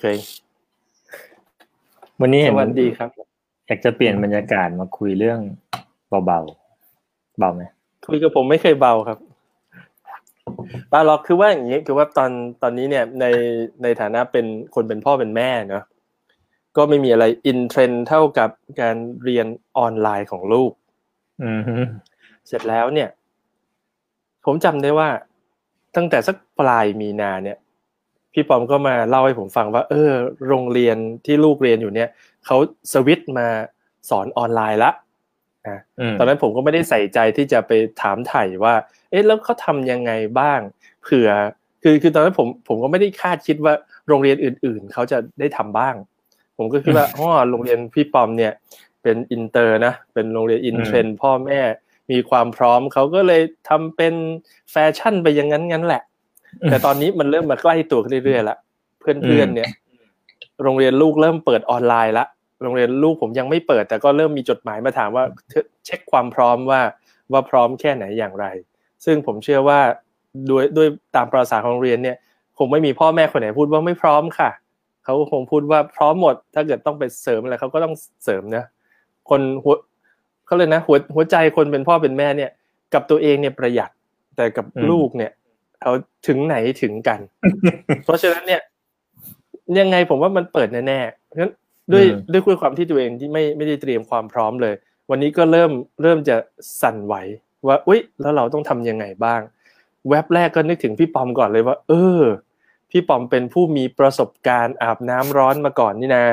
เค วันนี้สเห็นวัสดีครับ อยากจะเปลี่ยนบรรยากาศมาคุยเรื่องเบาๆเบาไหมคุยกับผมไม่เคยเบาครับปาล็อกคือว่าอย่างนี้คือว่าตอนตอนนี้เนี่ยในในฐานะเป็นคนเป็นพ่อเป็นแม่เนาะก็ไม่มีอะไรอินเทรนเท่ากับการเรียนออนไลน์ของลูกอืมฮึเสร็จแล้วเนี่ย ผมจำได้ว่า ตั้งแต่สักปลายมีนาเนี่ย พี่ปอมก็มาเล่าให้ผมฟังว่า เออ โรงเรียนที่ลูกเรียนอยู่เนี่ยเขาสวิตช์มาสอนออนไลน์ละนะตอนนั้นผมก็ไม่ได้ใส่ใจที่จะไปถามไถ่ว่า เอ๊ะแล้วเขาทำยังไงบ้างเผื่อ คือคือตอนนั้นผมผมก็ไม่ได้คาดคิดว่าโรงเรียนอื่น ๆเขาจะได้ทำบ้าง ผมก็คิดว่าอ๋อโรงเรียนพี่ปอมเนี่ยเป็นอินเตอร์นะเป็นโรงเรียน in trend พ่อแม่มีความพร้อมเขาก็เลยทำเป็นแฟชั่นไปอย่างนั้นงั้นแหละ แต่ตอนนี้มันเริ่มมาใกล้ตัวขึ้นเรื่อยๆละเพื่อนๆเนี่ย โรงเรียนลูกเริ่มเปิดออนไลน์ละโรงเรียนลูกผมยังไม่เปิด แต่ก็เริ่มมีจดหมายมาถามว่าเช็คความพร้อมว่าว่าพร้อมแค่ไหนอย่างไร ซึ่งผมเชื่อว่าด้วยด้วยตามประสาของโรงเรียนเนี่ย คงไม่มีพ่อแม่คนไหนพูดว่าไม่พร้อมค่ะเขาก็คงพูดว่าพร้อมหมด ถ้าเกิดต้องไปเสริมอะไรเขาก็ต้องเสริมนะคนหัวเขาเลยนะหัวหัวใจคนเป็นพ่อเป็นแม่เนี่ย กับตัวเองเนี่ยประหยัดแต่กับลูกเนี่ย เขาถึงไหนถึงกัน เพราะฉะนั้นเนี่ย ยังไงผมว่ามันเปิดแน่ๆงั้นด้วยด้วยความที่ตัวเองที่ไม่ไม่ได้เตรียมความพร้อมเลย วันนี้ก็เริ่มเริ่มจะสั่นไหวว่าอุ๊ยแล้วเราต้องทำยังไงบ้าง แว็บแรกก็นึกถึงพี่ปอมก่อนเลยว่า เออ พี่ปอมเป็นผู้มีประสบการณ์อาบน้ำร้อนมาก่อนนี่นะ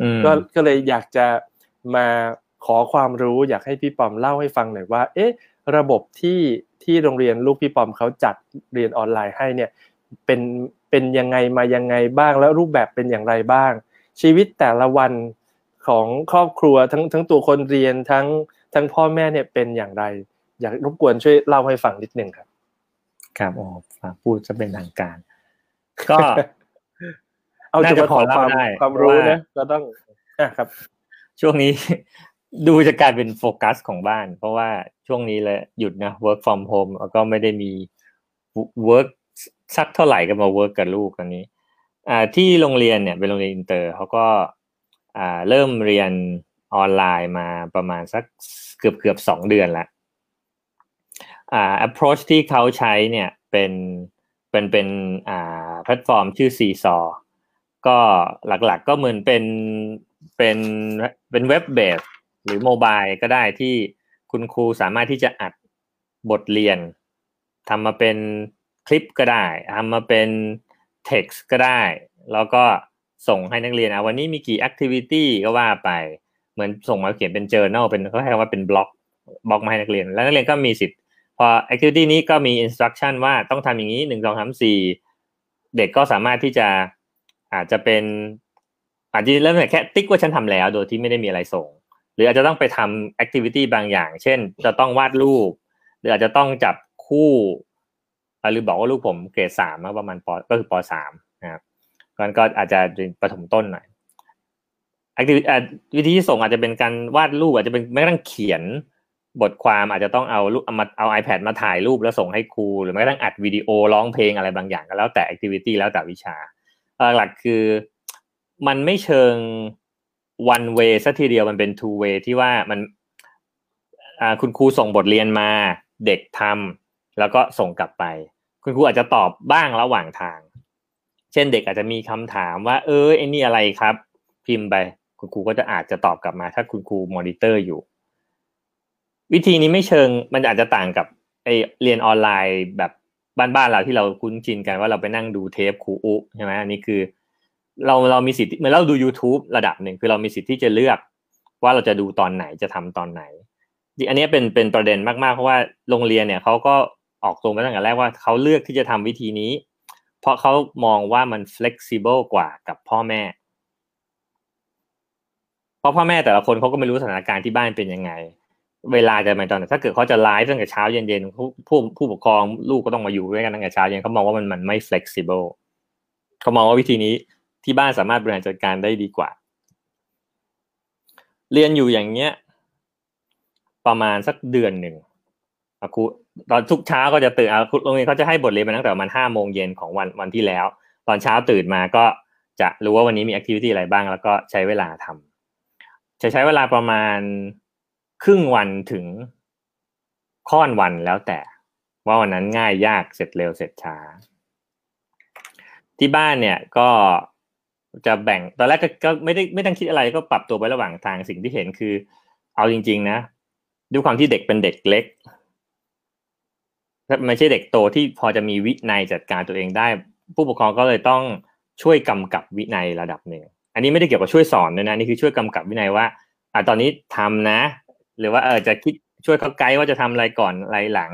อืมก็ก็เลยอยากจะมาขอความรู้ อยากให้พี่ปอมเล่าให้ฟังหน่อยว่า เอ๊ะ ระบบที่ที่โรงเรียนลูกพี่ปอมเขาจัดเรียนออนไลน์ให้เนี่ยเป็นเป็นยังไงมายังไงบ้าง แล้วรูปแบบเป็นอย่างไรบ้าง ชีวิตแต่ละวันของครอบครัวทั้งทั้งตัวคนเรียนทั้งทั้งพ่อแม่เนี่ยเป็นอย่างไร อยากรบกวนช่วยเล่าให้ฟังนิดนึงครับ ครับโอ้ฟังพูดจะเป็นทางการ ก็ เอาน่าจะจะมาขอพอเล่าความได้ความรู้เพราะว่านะก็ต้องอะครับ ช่วงนี้ ดูจะกลายเป็นโฟกัสของบ้าน เพราะว่าช่วงนี้เลยหยุดนะ work from home แล้วก็ไม่ได้มี work สักเท่าไหร่ก็มา work กับลูกตอนนี้ที่โรงเรียนเนี่ยเป็นโรงเรียนอินเตอร์เขาก็เริ่มเรียนออนไลน์มาประมาณสักเกือบเกือบสองเดือนละ approach ที่เขาใช้เนี่ยเป็นเป็นเป็นแพลตฟอร์มชื่อ Seesaw ก็หลักๆก็เหมือนเป็นเป็นเป็นเว็บเบส หรือโมบายก็ได้ที่คุณครูสามารถที่จะอัดบทเรียนทำมาเป็นคลิปก็ได้ทำมาเป็น text ก็ได้ แล้วก็ส่งให้นักเรียนอะวันนี้มีกี่ activity ก็ว่าไป เหมือนส่งมาเขียนเป็น journal เป็นเขาให้คำว่าเป็นบล็อกบล็อกมาให้นักเรียน แล้วนักเรียนก็มีสิทธิ์พอ activity นี้ก็มี instruction ว่าต้องทำอย่างนี้หนึ่งสองสามสี่เด็กก็สามารถที่จะอาจจะเป็นอาจจะเริ่มแค่ติ๊กว่าฉันทำแล้ว โดยที่ไม่ได้มีอะไรส่ง รืออาจจะต้องไปทำ activity บางอย่าง เช่น จะต้องวาดรูป หรืออาจจะต้องจับคู่หรือบอกว่าลูกผมเกรดสามนะประมาณปก็คือปสามนะครับกันก็อาจจะเป็นประถมต้นหน่อย activity อะวิธีที่ส่งอาจจะเป็นการวาดรูปอาจจะเป็นแม้กระทั่งเขียนบทความอาจจะต้องเอารูปเอามาเอา iPad มาถ่ายรูปแล้วส่งให้ครู หรือแม้กระทั่งอัดวิดีโอร้องเพลงอะไรบางอย่างก็แล้วแต่ activity แล้วแต่วิชาหลักคือมันไม่เชิง one way สัทีเดียวมันเป็น two way ที่ว่ามันคุณครูส่งบทเรียนมาเด็กทำแล้วก็ส่งกลับไป คุณครูอาจจะตอบบ้างระหว่างทาง เช่นเด็กอาจจะมีคำถามว่า เออไอ้นี่อะไรครับ พิมพ์ไป คุณครูก็จะอาจจะตอบกลับมา ถ้าคุณครูมอนิเตอร์อยู่ วิธีนี้ไม่เชิงมันอาจจะต่างกับไอเรียนออนไลน์แบบบ้านๆเราที่เราคุ้นชินกันว่าเราไปนั่งดูเทปครูอุ๊ใช่ไหมอันนี้คือ เราเรามีสิทธิ์เหมือนเราดู YouTube ระดับหนึ่งคือเรามีสิทธิ์ที่จะเลือก ว่าเราจะดูตอนไหนจะทำตอนไหนอันนี้เป็นเป็นประเด็นมากๆเพราะว่าโรงเรียนเนี่ยเขาก็ออกตัวมาตั้งแต่แรกว่าเขาเลือกที่จะทำวิธีนี้ เพราะเขามองว่ามัน flexible กว่ากับพ่อแม่ เพราะพ่อแม่แต่ละคนเขาก็ไม่รู้สถานการณ์ที่บ้านเป็นยังไง เวลาจะไปตอนไหนถ้าเกิดเขาจะไลฟ์ตั้งแต่เช้าเย็นๆผู้ผู้ผู้ปกครองลูกก็ต้องมาอยู่ด้วยกันตั้งแต่เช้าเย็นเขามองว่ามันมันไม่ flexible เขามองว่าวิธีนี้ ที่บ้านสามารถบริหารจัดการได้ดีกว่า เรียนอยู่อย่างเงี้ย ประมาณสักเดือนหนึ่งครูตอนทุกเช้าก็จะตื่นโรงเรียนเขาจะให้บทเรียนมาตั้งแต่ประมาณห้าโมงเย็นของวันวันที่แล้ว ตอนเช้าตื่นมาก็จะรู้ว่าวันนี้มีแอคทิวิตี้อะไรบ้าง แล้วก็ใช้เวลาทำจะใช้เวลาประมาณครึ่งวันถึงค่อนวันแล้วแต่ ว่าวันนั้นง่ายยากเสร็จเร็วเสร็จช้า ที่บ้านเนี่ยก็ จะแบ่งตอนแรกก็ไม่ได้ไม่ต้องคิดอะไรก็ปรับตัวไประหว่างทางสิ่งที่เห็นคือ เอาจริง ๆ นะด้วยความที่เด็กเป็นเด็กเล็กไม่ใช่เด็กโตที่พอจะมีวินัยจัดการตัวเองได้ ผู้ปกครองก็เลยต้องช่วยกำกับวินัยระดับหนึ่งอันนี้ไม่ได้เกี่ยวกับช่วยสอนด้วยนะนี่คือช่วยกำกับวินัยว่าอ่าตอนนี้ทำนะ หรือว่าเออจะคิดช่วยเขาไกด์ว่าจะทำอะไรก่อนอะไรหลัง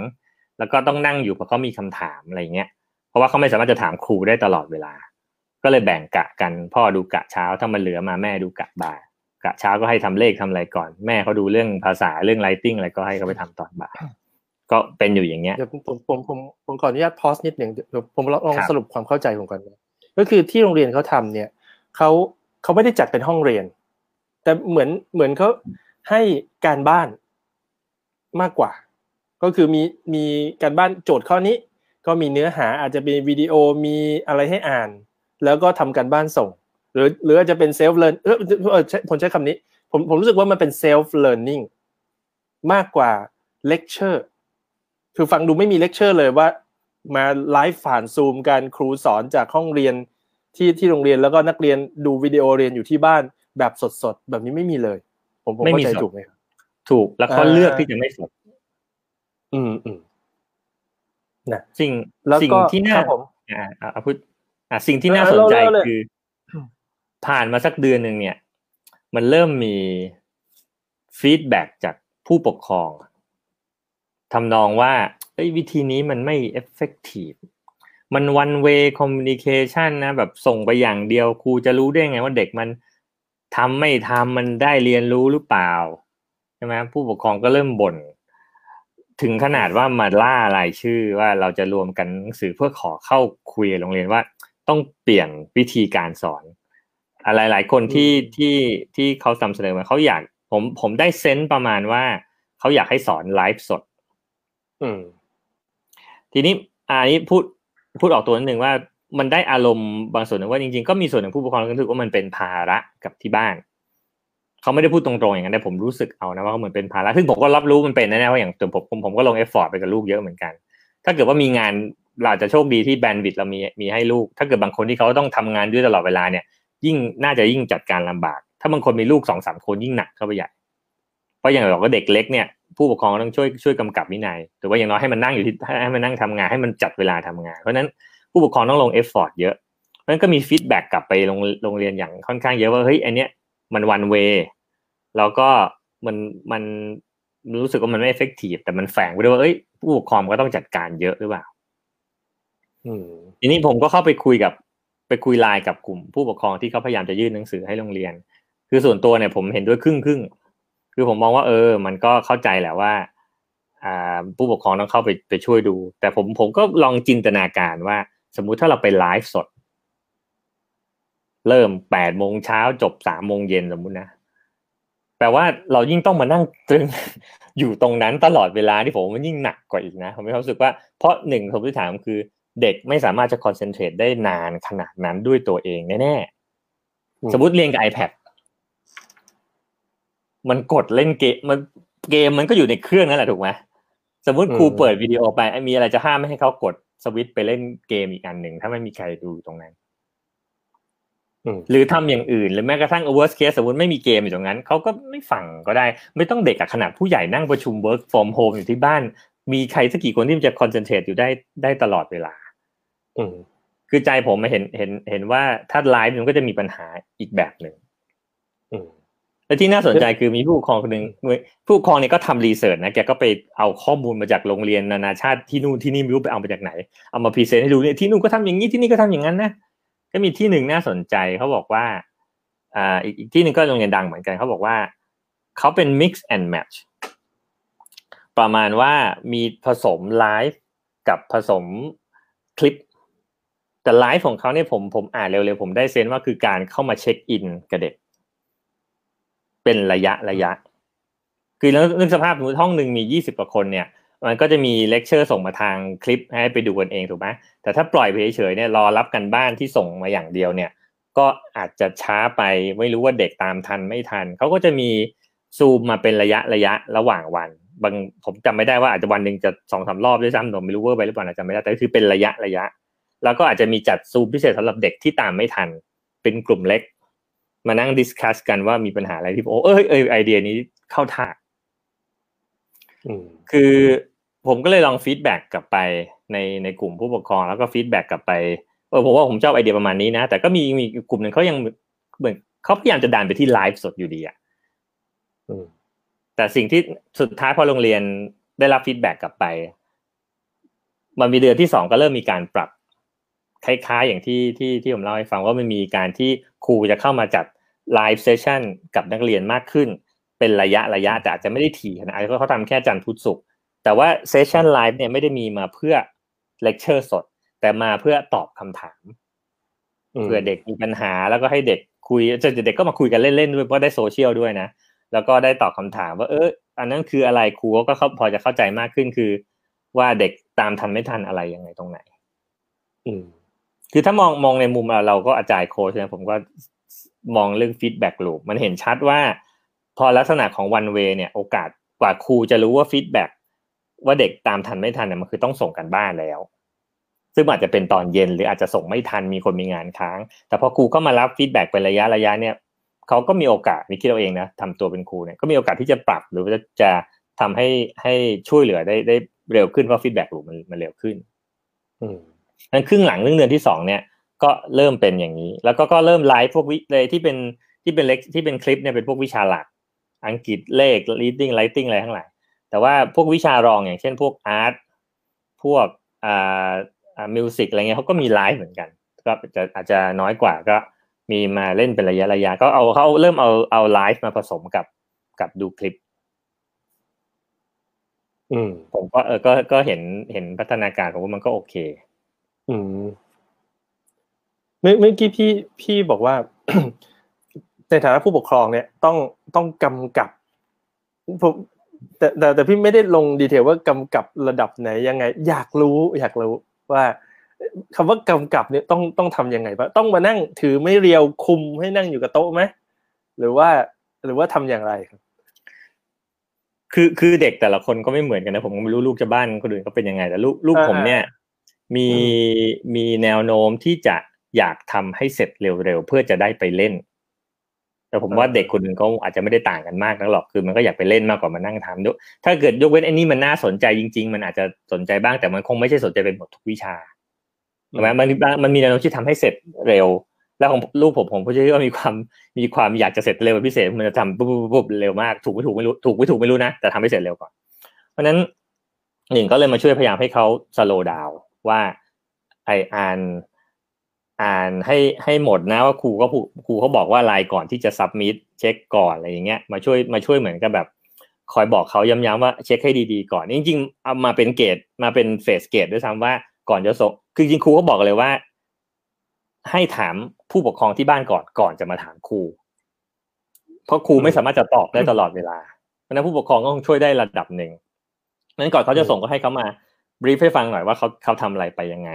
แล้วก็ต้องนั่งอยู่เพราะเขามีคำถามอะไรเงี้ยเพราะว่าเขาไม่สามารถจะถามครูได้ตลอดเวลา ก็เลยแบ่งกะกันพ่อดูกะเช้าถ้ามันเหลือมาแม่ดูกะบ่ายกะเช้าก็ให้ทำเลขทำอะไรก่อน แม่เขาดูเรื่องภาษาเรื่องไรติ้งอะไรก็ให้เขาไปทำตอนบ่ายก็เป็นอยู่อย่างเงี้ยเดี๋ยวผมผมผมผมขออนุญาตพอสนิดหนึ่งเดี๋ยวผมลองสรุปความเข้าใจผมก่อนนะก็คือที่โรงเรียนเขาทำเนี่ยเขาเขาไม่ได้จัดเป็นห้องเรียน แต่เหมือนเหมือนเขาให้การบ้านมากกว่า ก็คือมีมีการบ้านโจทย์ข้อนี้ ก็มีเนื้อหาอาจจะเป็นวิดีโอมีอะไรให้อ่าน แล้วก็ทำการบ้านส่ง หรือหรืออาจจะเป็น self-learn เออผมใช้คำนี้ ผมผมรู้สึกว่ามันเป็น self-learning มากกว่าเลคเชอร์คือฟังดูไม่มีเลคเชอร์เลยว่า มาไลฟ์ผ่านซูมกันครูสอนจากห้องเรียนที่ที่โรงเรียนแล้วก็นักเรียนดูวิดีโอเรียนอยู่ที่บ้านแบบสดๆ แบบนี้ไม่มีเลย ผมผมเข้าใจถูกไหมครับถูกแล้วเขาเลือกที่จะไม่สดอืมอืมนะสิ่งสิ่งที่น่าอ่าอ่าพูด อ่าสิ่งที่น่าสนใจคือ ผ่านมาสักเดือนหนึ่งเนี่ย มันเริ่มมี feedback จากผู้ปกครองทำนองว่าเอ้ยวิธีนี้มันไม่ effective มัน one way communication นะ แบบส่งไปอย่างเดียวครูจะรู้ได้ไงว่าเด็กมันทำไม่ทำมันได้เรียนรู้หรือเปล่าใช่ไหมผู้ปกครองก็เริ่มบ่นถึงขนาดว่ามาล่ารายชื่อว่าเราจะรวมกันหนังสือเพื่อขอเข้าคุยโรงเรียนว่า ต้องเปลี่ยนวิธีการสอนอะไรหลายคนที่ที่ที่เขานำเสนอมาเขาอยากผมผมได้เซนต์ประมาณว่าเขาอยากให้สอนไลฟ์สด อืม ทีนี้อันนี้พูดพูดออกตัวนิดหนึ่งว่ามันได้อารมณ์บางส่วนว่าจริงๆก็มีส่วนหนึ่งผู้ปกครองรู้สึกว่ามันเป็นภาระกับที่บ้านเขาไม่ได้พูดตรงๆอย่างนั้นแต่ผมรู้สึกเอานะว่าเหมือนเป็นภาระซึ่งผมก็รับรู้มันเป็นแน่ๆว่าอย่างตัวผมผมผมก็ลงเอฟฟอร์ตไปกับลูกเยอะเหมือนกัน ถ้าเกิดว่ามีงาน เราจะโชคดีที่แบนด์วิดเรามีมีให้ลูก ถ้าเกิดบางคนที่เขาต้องทำงานด้วยตลอดเวลาเนี่ย ยิ่งน่าจะยิ่งจัดการลำบาก ถ้าบางคนมีลูกสองสามคนยิ่งหนักเข้าไปใหญ่ เพราะอย่างเราก็เด็กเล็กเนี่ยผู้ปกครองต้องช่วยช่วยกำกับวินัยหรือว่าอย่างน้อยให้มันนั่งอยู่ที่ให้มันนั่งทำงานให้มันจัดเวลาทำงาน เพราะนั้นผู้ปกครองต้องลง effort เยอะเพราะนั้นก็มี feedback กลับไปโรงโรงเรียนอย่างค่อนข้างเยอะว่าเฮ้ยอันเนี้ยมัน one way แล้วก็มันมันรู้สึกว่ามันไม่ effective แต่มันแฝงไปด้วยว่าเอ้ยผู้ปกครองก็ต้องจัดการเยอะหรือเปล่า ทีนี้ผมก็เข้าไปคุยกับ ไปคุยไลน์กับกลุ่ม ผู้ปกครองที่เขาพยายามจะยื่นหนังสือให้โรงเรียน คือส่วนตัวเนี่ยผมเห็นด้วยครึ่งครึ่งคือผมมองว่าเออ มันก็เข้าใจแหละว่า อ่า ผู้ปกครองต้องเข้าไปไปช่วยดู แต่ผมผมก็ลองจินตนาการว่า สมมุติถ้าเราไปไลฟ์สด เริ่มแปดโมงเช้าจบสามโมงเย็นสมมุตินะแปลว่าเรายิ่งต้องมานั่งตรึงอยู่ตรงนั้นตลอดเวลาที่ผมมันยิ่งหนักกว่าอีกนะผมมีความรู้สึกว่าเพราะหนึ่งผมที่ถามคือ เด็กไม่สามารถจะคอนเซนเทรตได้นานขนาดนั้นด้วยตัวเองแน่ๆ สมมติเรียนกับ iPad มันกดเล่นเกมมันเกมมันก็อยู่ในเครื่องนั่นแหละถูกไหมสมมติครูเปิดวิดีโอไปมีอะไรจะห้ามไม่ให้เขากดสวิตไปเล่นเกมอีกอันหนึ่งถ้าไม่มีใครดูตรงนั้นหรือทำอย่างอื่น หรือแม้กระทั่ง worst case สมมติไม่มีเกมอยู่ตรงนั้นเขาก็ไม่ฟังก็ได้ ไม่ต้องเด็กขนาดผู้ใหญ่นั่งประชุม work from home อยู่ที่บ้าน มีใครสักกี่คนที่จะ concentrate อยู่ได้ได้ตลอดเวลาอื คือใจผมเห็นเห็นเห็นว่าถ้าไลฟ์มันก็จะมีปัญหาอีกแบบหนึ่งและที่น่าสนใจคือมีผู้ปกครองคนหนึ่งผู้ปกครองเนี่ยก็ทำ research นะแกก็ไปเอาข้อมูลมาจากโรงเรียนนานาชาติที่นู่นที่นี่ไม่รู้ไปเอามาจากไหน เอามา present ให้ดูเนี่ยที่นู่นก็ทำอย่างนี้ที่นี่ก็ทำอย่างนั้นนะก็มีที่หนึ่งน่าสนใจเขาบอกว่าอ่าอีกที่หนึ่งก็โรงเรียนดังเหมือนกันเขาบอกว่าเขาเป็น mix and match ประมาณว่ามีผสมไลฟ์กับผสมคลิป แต่ไลฟ์ของเขาเนี่ยผมผมอ่านเร็วๆผมได้ sense ว่าคือการเข้ามา check in กับเด็ก เป็นระยะระยะ คือเรื่องสภาพสมมติห้องหนึ่งมียี่สิบกว่าคนเนี่ย มันก็จะมีเลคเชอร์ส่งมาทางคลิปให้ไปดูกันเองถูกไหมแต่ถ้าปล่อยไปเฉยๆเนี่ยรอรับการบ้านที่ส่งมาอย่างเดียวเนี่ย ก็อาจจะช้าไปไม่รู้ว่าเด็กตามทันไม่ทันเขาก็จะมีซูมมาเป็นระยะระยะระหว่างวันบางผมจำไม่ได้ว่าอาจจะวันหนึ่งจะสองสามรอบด้วยซ้ำผมไม่รู้ว่าไปหรือเปล่าจำไม่ได้แต่คือเป็นระยะระยะ แล้วก็อาจจะมีจัดซูมพิเศษสำหรับเด็กที่ตามไม่ทัน เป็นกลุ่มเล็ก มานั่ง discuss กันว่ามีปัญหาอะไรที่โอ้เอ้ยเอยไอเดียนี้เข้าท่าคือผมก็เลยลอง feedback กลับไปในในกลุ่มผู้ปกครอง แล้วก็ feedback กลับไปเออผมว่าผมชอบไอเดียประมาณนี้นะ แต่ก็มีมีกลุ่มหนึ่งเขายังเหมือนเขาพยายามจะดันไปที่ไลฟ์สดอยู่ดีอะแต่สิ่งที่สุดท้ายพอโรงเรียนได้รับ feedback กลับไป มันมีเดือนที่สองก็เริ่มมีการปรับ คล้ายๆอย่างที่ที่ที่ผมเล่าให้ฟังว่ามันมีการที่ครูจะเข้ามาจัด live session กับนักเรียนมากขึ้น เป็นระยะระยะแต่อาจจะไม่ได้ถี่ขนาดนั้นเขาทำแค่จันทร์พุธศุกร์แต่ว่า session live เนี่ยไม่ได้มีมาเพื่อเลคเชอร์สด แต่มาเพื่อตอบคำถามเพื่อเด็กมีปัญหาแล้วก็ให้เด็กคุยจะเด็กก็มาคุยกันเล่นๆด้วยเพราะได้โซเชียลด้วยนะ แล้วก็ได้ตอบคำถามว่าเอออันนั้นคืออะไรครูก็เขาพอจะเข้าใจมากขึ้นคือ ว่าเด็กตามทันไม่ทันอะไรยังไงตรงไหน อืม คือถ้ามองมองในมุมเราเราก็ agile coach นะผมก็มองเรื่อง feedback loop มันเห็นชัดว่า พอลักษณะของ one way เนี่ย โอกาสกว่าครูจะรู้ว่า feedback ว่าเด็กตามทันไม่ทันเนี่ยมันคือต้องส่งการบ้านแล้ว ซึ่งอาจจะเป็นตอนเย็นหรืออาจจะส่งไม่ทันมีคนมีงานค้าง แต่พอครูก็มารับ feedback เป็นระยะระยะเนี่ยเขาก็มีโอกาสนี่คิดเอาเองนะทำตัวเป็นครูเนี่ยก็มีโอกาสที่จะปรับหรือว่าจะทำให้ให้ช่วยเหลือได้ได้เร็วขึ้นเพราะ feedback loop มันมันเร็วขึ้น อืม นั้นครึ่งหลังเรื่องเดือนที่สองเนี่ยก็เริ่มเป็นอย่างนี้ แล้วก็ก็เริ่มไลฟ์พวกวิเลยที่เป็นที่เป็น lec ที่เป็นคลิปเนี่ยเป็นพวกวิชาหลัก อังกฤษเลข reading writing อะไรทั้งหลายแต่ว่าพวกวิชารองอย่างเช่นพวกอาร์ตพวกอ่าอ่ามิวสิกอะไรเงี้ยเขาก็มีไลฟ์เหมือนกัน ก็จะอาจจะน้อยกว่าก็มีมาเล่นเป็นระยะระยะก็เอาเขาเริ่มเอาเอาไลฟ์มาผสมกับกับดูคลิป อืม ผมก็เออก็ก็เห็นเห็นพัฒนาการของมันก็โอเค อืมเมื่อเมื่อกี้พี่พี่บอกว่า ในฐานะผู้ปกครองเนี่ย ต้องต้องกำกับผมแต่แต่แต่พี่ไม่ได้ลงดีเทลว่ากำกับระดับไหนยังไง อยากรู้ อยากรู้ว่าคำว่ากำกับเนี่ยต้องต้องทำยังไงบ้างต้องมานั่งถือไม่เรียวคุมให้นั่งอยู่กับโต๊ะไหมหรือว่าหรือว่าทำอย่างไรครับ คือคือเด็กแต่ละคนก็ไม่เหมือนกันนะผมก็ไม่รู้ลูกจะบ้านคนอื่นก็เป็นยังไง แต่ลูกลูกผมเนี่ย มีมีแนวโน้มที่จะอยากทำให้เสร็จเร็วๆเพื่อจะได้ไปเล่น แต่ผมว่าเด็กคนหนึ่งเขาอาจจะไม่ได้ต่างกันมากนักหรอกคือมันก็อยากไปเล่นมากกว่ามานั่งทำด้วยถ้าเกิดยกเว้นไอ้นี่มันน่าสนใจจริง ๆ มันอาจจะสนใจบ้างแต่มันคงไม่ใช่สนใจเป็นหมดทุกวิชาใช่ไหมมันมันมีแนวโน้มที่ทำให้เสร็จเร็ว แล้วของลูกผมผมก็เชื่อว่ามีความมีความอยากจะเสร็จเร็วเป็นพิเศษมันจะทำปุ๊บปุ๊บเร็วมากถูกไม่ถูกไม่รู้ถูกไม่ถูกไม่รู้นะแต่ทำให้เสร็จเร็วก่อนเพราะนั้นหนึ่งก็เลยมาช่วยพยายามให้เขาสโลว์ดาว ว่าไออ่านอ่านให้ให้หมดนะว่าครูก็ครูเขาบอกว่าลน์ก่อนที่จะซับมิดเช็คก่อนอะไรอย่างเงี้ยมาช่วยมาช่วยเหมือนกับแบบ คอยบอกเขาย้ำๆว่าเช็คให้ดีๆก่อนจริงๆเอามาเป็นเกรดมาเป็นเฟสเกรดด้วยซ้ำว่าก่อนจะส่งคือจริงครูก็บอกเลยว่า ให้ถามผู้ปกครองที่บ้านก่อนก่อนจะมาถามครู เพราะครูไม่สามารถจะตอบได้ตลอดเวลาเพราะนั้นผู้ปกครองก็ต้องช่วยได้ระดับหนึ่งนั้นก่อนเขาจะส่งก็ให้เขามา บรีฟให้ฟังหน่อยว่าเขาเขาทำอะไรไปยังไง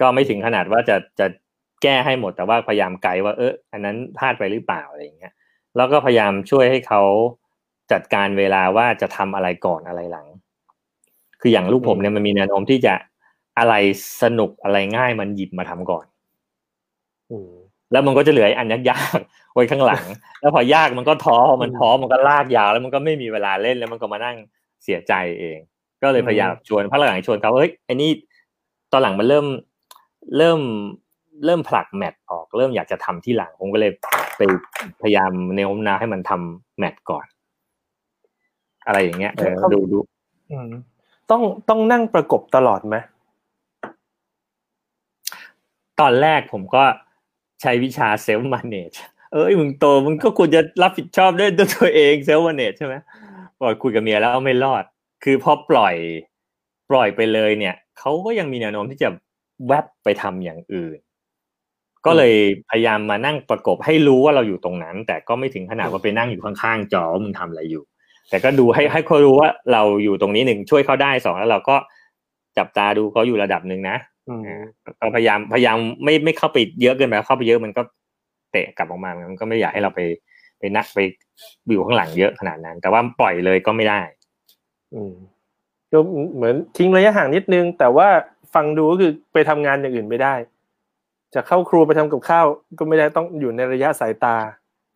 ก็ไม่ถึงขนาดว่าจะจะแก้ให้หมดแต่ว่าพยายามไกด์ว่าเอออันนั้นพลาดไปหรือเปล่าอะไรอย่างเงี้ยแล้วก็พยายามช่วยให้เขาจัดการเวลาว่าจะทำอะไรก่อนอะไรหลัง คืออย่างลูกผมเนี่ยมันมีแนวโน้มที่จะอะไรสนุกอะไรง่ายมันหยิบมาทำก่อนแล้วมันก็จะเหลืออันยากๆไว้ข้างหลัง แล้วพอยากมันก็ท้อมันท้อมันก็ลากยาวแล้วมันก็ไม่มีเวลาเล่นแล้วมันก็มานั่งเสียใจเอง ก็เลยพยายามชวนพักหลังชวนเขาเฮ้ยไอ้นี่ตอนหลังมันเริ่มเริ่มเริ่มผลักแมทออก เริ่มอยากจะทำที่หลังผมก็เลยไปพยายามเนวนาให้มันทำแมทก่อน อะไรอย่างเงี้ยดูดูต้องต้องนั่งประกบตลอดไหมตอนแรกผมก็ใช้วิชา self-manage เอ้ยมึงโตมึงก็ควรจะรับผิดชอบด้วยตัวเอง self-manage ใช่ไหมบอกคุยกับเมียแล้วไม่รอด คือพอปล่อยปล่อยไปเลยเนี่ยเขาก็ยังมีแนวโน้มที่จะแวบไปทำอย่างอื่น ก็เลยพยายามมานั่งประกบให้รู้ว่าเราอยู่ตรงนั้น แต่ก็ไม่ถึงขนาดว่าไปนั่งอยู่ข้างๆจอว่ามึงทำอะไรอยู่ แต่ก็ดูให้ให้เขารู้ว่าเราอยู่ตรงนี้หนึ่งช่วยเขาได้สองแล้วเราก็จับตาดูเขาอยู่ระดับหนึ่งนะก็พยายามพยายามไม่ไม่เข้าไปเยอะเกินไปเข้าไปเยอะมันก็เตะกลับออกมามันก็ไม่อยากให้เราไปไปนักไปอยู่ข้างหลังเยอะขนาดนั้น แต่ว่าปล่อยเลยก็ไม่ได้ อืมก็เหมือนทิ้งระยะห่างนิดนึง แต่ว่าฟังดูก็คือไปทำงานอย่างอื่นไม่ได้ จะเข้าครัวไปทำกับข้าวก็ไม่ได้ต้องอยู่ในระยะสายตา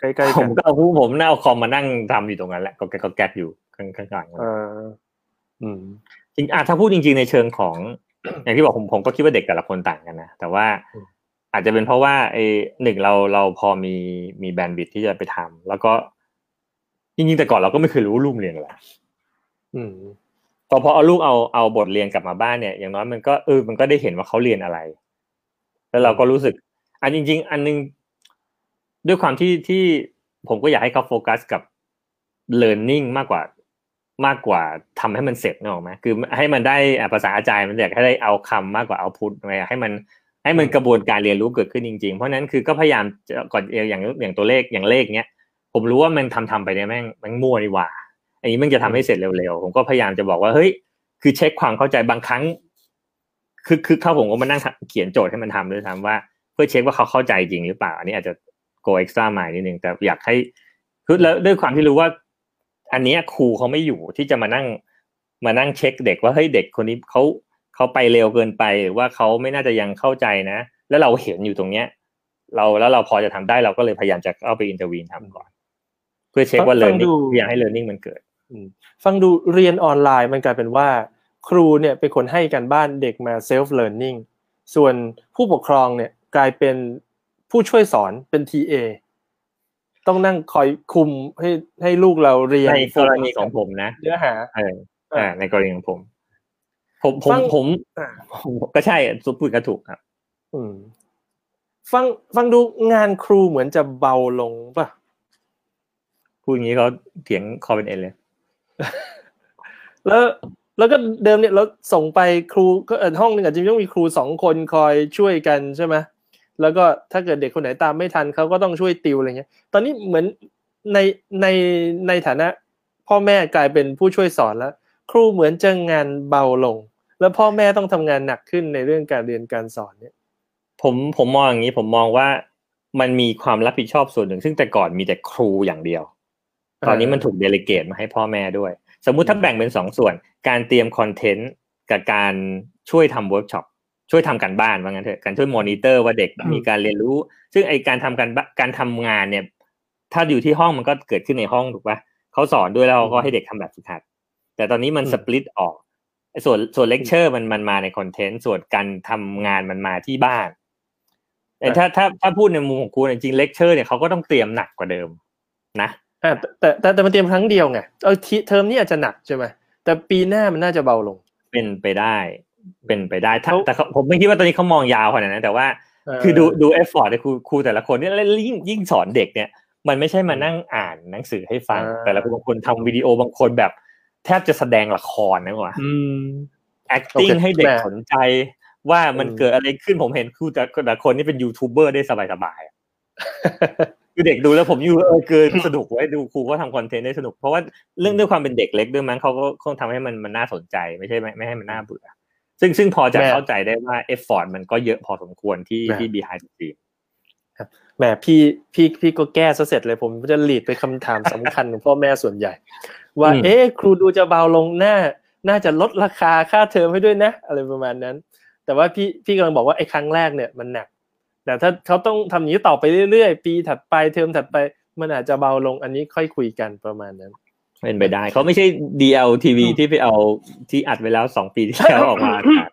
ใกล้ๆผกัมนก็เอาผมน่าเอาคอมมานั่งทำอยู่ตรงนั้นแหละก็แกก็แก๊กอยู่ข้างข้างหลังเอออืมจริงอะถ้าพูดจริง ๆในเชิงของ อย่างที่บอกผมผมก็คิดว่าเด็กแต่ละคนต่างกันนะแต่ว่าอืมอาจจะเป็นเพราะว่าไอ้หนึ่งเราเราพอมีมีแบนด์วิดที่จะไปทำแล้วก็จริงๆแต่ก่อนเราก็ไม่เคยรู้ว่าลูกเรียนอะไร อืมพอพอเอาลูกเอาเอาบทเรียนกลับมาบ้านเนี่ยอย่างน้อยมันก็เออมันก็ได้เห็นว่าเขาเรียนอะไร แล้วเราก็รู้สึก อันจริง ๆ อันนึงด้วยความที่ที่ผมก็อยากให้เขาโฟกัสกับ learning มากกว่ามากกว่าทำให้มันเสร็จนึกออกไหมคือให้มันได้อะภาษาอาจารย์มันอยากให้ได้เอาคำมากกว่าเอาพุทไงให้มันให้มันกระบวนการเรียนรู้เกิดขึ้นจริงๆ เพราะฉะนั้นคือก็พยายามจะก่อนอย่างอย่างตัวเลขอย่างเลขเนี้ยผมรู้ว่ามันทำทำไปเนี่ยแม่งแม่งมั่วนี่หว่า อันนี้มันจะทำให้เสร็จเร็วๆ ผมก็พยายามจะบอกว่าเฮ้ย คือเช็คความเข้าใจบางครั้ง คือคือเข้าผมก็มานั่งเขียนโจทย์ให้มันทำด้วยซ้ำว่า เพื่อเช็คว่าเขาเข้าใจจริงหรือเปล่า อันนี้อาจจะ go extra mile นิดนึงแต่อยากให้คือแล้วด้วยความที่รู้ว่า อันเนี้ยครูเขาไม่อยู่ที่จะมานั่งมานั่งเช็คเด็กว่าเฮ้ยเด็กคนนี้เขาเขาไปเร็วเกินไปหรือว่าเขาไม่น่าจะยังเข้าใจนะ แล้วเราเห็นอยู่ตรงเนี้ย เราแล้วเราพอจะทำได้เราก็เลยพยายามจะเอาไป intervene ทำก่อน เพื่อเช็คว่าฟังดู learning อยากให้ learning มันเกิดอืม ฟังดูเรียนออนไลน์มันกลายเป็นว่า ครูเนี่ยเป็นคนให้กันบ้านเด็กมา self learning ส่วนผู้ปกครองเนี่ยกลายเป็นผู้ช่วยสอนเป็น TA ต้องนั่งคอยคุมให้ให้ลูกเราเรียนในกรณีของผมนะเนื้อหาเอออ่าในกรณีของผม ผมผมฟังผมอ่าผมก็ใช่สุพูดก็ถูกครับ อืม ฟังฟังดูงานครูเหมือนจะเบาลงป่ะพูดอย่างนี้เขาเถียงคอเป็นเอ็นเลย แล้วแล้วก็เดิมเนี่ยเราส่งไปครูก็เออห้องหนึ่งอาจจะต้องมีครูสองคนคอยช่วยกันใช่ไหมแล้วก็ถ้าเกิดเด็กคนไหนตามไม่ทันเขาก็ต้องช่วยติวอะไรเงี้ย ตอนนี้เหมือนในในในฐานะ พ่อแม่กลายเป็นผู้ช่วยสอนแล้ว ครูเหมือนจะงานเบาลง แล้วพ่อแม่ต้องทำงานหนักขึ้นในเรื่องการเรียนการสอนเนี่ย ผมผมมองอย่างนี้ผมมองว่ามันมีความรับผิดชอบส่วนหนึ่ง ซึ่งแต่ก่อนมีแต่ครูอย่างเดียว ตอนนี้มันถูก delegate มาให้พ่อแม่ด้วย สมมุติถ้าแบ่งเป็นสองส่วน การเตรียมคอนเทนต์กับการช่วยทำเวิร์กช็อปช่วยทำการบ้านว่างั้นเถอะการช่วยมอนิเตอร์ว่าเด็กมีการเรียนรู้ ซึ่งไอการทำการบ้านการทำงานเนี่ย ถ้าอยู่ที่ห้องมันก็เกิดขึ้นในห้องถูกปะเขาสอนด้วยแล้วเขาก็ให้เด็กทำแบบฝึกหัด แต่ตอนนี้มัน split ออกไอ้ส่วนส่วนเลคเชอร์มันมันมาในคอนเทนต์ส่วนการทำงานมันมาที่บ้านแต่ถ้าถ้าถ้าพูดในมุมของครูจริงเลคเชอร์เนี่ยเขาก็ต้องเตรียมหนักกว่าเดิม นะ อ่าแต่แต่แต่มันเตรียมครั้งเดียวไงเออทีเทอมนี้อาจจะหนักใช่ไหมแต่ปีหน้ามันน่าจะเบาลง เป็นไปได้ เป็นไปได้ถ้าเขาแต่เขาผมไม่คิดว่าตอนนี้เขามองยาวขนาดนั้นแต่ว่าเออคือดูดู effort ครูครูแต่ละคนเนี่ยแล้วยิ่งยิ่งสอนเด็กเนี่ย มันไม่ใช่มานั่งอ่านหนังสือให้ฟังอ่าแต่ละคนบางคนทำวิดีโอบางคนแบบ แทบจะแสดงละครนะว่าอืม acting โอเคให้เด็กแม่สนใจว่ามันอืมเกิดอะไรขึ้นผมเห็นครูแต่แต่ละคนนี่เป็นยูทูบเบอร์ได้สบายๆอะ คือเด็กดูแล้วผมอยู่เออเกินสนุกเว้ยดูครูก็ทำคอนเทนต์ได้สนุก เพราะว่าเรื่องด้วยความเป็นเด็กเล็กด้วยมั้งเขาก็คงทำให้มันมันน่าสนใจไม่ใช่ไม่ไม่ให้มันน่าเบื่อซึ่งซึ่งพอจะแม่เข้าใจได้ว่า effort มันก็เยอะพอสมควรที่แม่ที่ behind the scene แหมพี่พี่พี่ก็แก้ซะเสร็จเลยผมจะ lead ไปคำถามสำคัญของพ่อแม่ส่วนใหญ่ ว่าอืมเอ๊ะครูดูจะเบาลงน่าน่าจะลดราคาค่าเทอมให้ด้วยนะ อะไรประมาณนั้น แต่ว่าพี่พี่กำลังบอกว่าไอ้ครั้งแรกเนี่ยมันหนัก แต่ถ้าเขาต้องทำอย่างนี้ต่อไปเรื่อยๆ ปีถัดไปเทอมถัดไป มันอาจจะเบาลงอันนี้ค่อยคุยกันประมาณนั้นเป็นไปได้เขาไม่ใช่ DLTV อืมที่ไปเอาที่อัดไว้แล้วสองปีที่แล้วออกมาอากาศ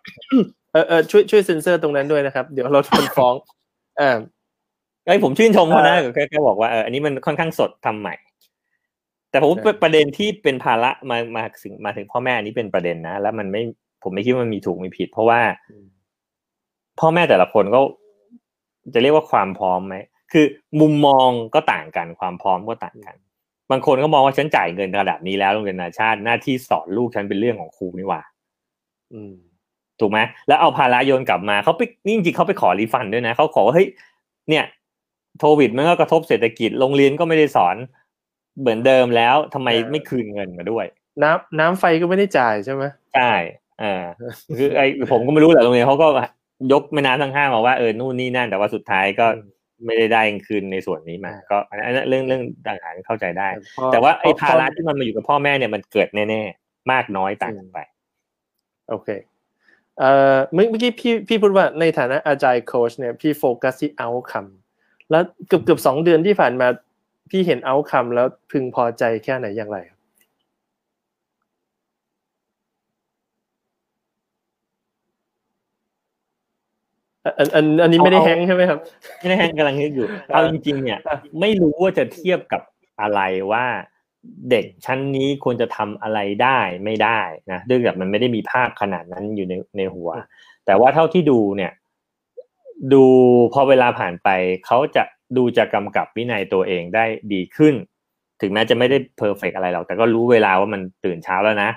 เออเออช่วยช่วยเซ็นเซอร์ตรงนั้นด้วยนะครับ เดี๋ยวเราโดนฟ้องอ่าไอ้ยผมชื่นชมเขานะเออแค่แค่บอกว่าเอออันนี้มันค่อนข้างสดทำใหม่ แต่ผมว่าใช่ประเด็นที่เป็นภาระมามาถึงมาถึงพ่อแม่อันนี้เป็นประเด็นนะ แล้วมันไม่ผมไม่คิดว่ามันมีถูกมีผิด เพราะว่า พ่อแม่แต่ละคนก็ จะเรียกว่าความพร้อมไหมคือมุมมองก็ต่างกันความพร้อมก็ต่างกัน บางคนก็มองว่าฉันจ่ายเงินระดับนี้แล้วโรงเรียนนานาชาติหน้าที่สอนลูกฉันเป็นเรื่องของครูนี่หว่า อืมถูกไหมแล้วเอาภาระโยนกลับมาเขาไปนี่จริงๆเขาไปขอรีฟันด้วยนะเขาขอว่าเฮ้ยเนี่ยโควิดมันก็กระทบเศรษฐกิจโรงเรียนก็ไม่ได้สอนเหมือนเดิมแล้วทำไมเออไม่คืนเงินมาด้วย น้ำน้ำไฟก็ไม่ได้จ่ายใช่ไหมใช่เออคือไอผมก็ไม่รู้แหละโรงเรียนเขาก็ ยกแม่น้ำทั้งห้ามาว่าเออนู่นนี่นั่น แต่ว่าสุดท้ายก็ไม่ได้ได้คืนในส่วนนี้มา ก็อันนั้นเรื่องเรื่องต่างๆเข้าใจได้ แต่ว่าไอ้ภาระที่มันมาอยู่กับพ่อแม่เนี่ยมันเกิดแน่ๆ มากน้อยต่างกันไป โอเคเอ่อเมื่อกี้พี่พี่พูดว่าในฐานะอาจารย์โค้ชเนี่ยพี่โฟกัสที่เอาคำแล้วเกือบเกือบสองเดือนที่ผ่านมาพี่เห็นเอาคำแล้วพึงพอใจแค่ไหนอย่างไร อันอันอันนี้ไม่ได้แฮงใช่ไหมครับ ไม่ได้แฮงกำลังนึกอยู่เอาจริงๆเนี่ย ไม่รู้ว่าจะเทียบกับอะไรว่าเด็กชั้นนี้ควรจะทำอะไรได้ไม่ได้นะเนื่องจากมันไม่ได้มีภาพขนาดนั้นอยู่ในในหัว แต่ว่าเท่าที่ดูเนี่ย ดูพอเวลาผ่านไปเขาจะดูจะกำกับวินัยตัวเองได้ดีขึ้น ถึงแม้จะไม่ได้เพอร์เฟกอะไรหรอกแต่ก็รู้เวลาว่ามันตื่นเช้าแล้วนะ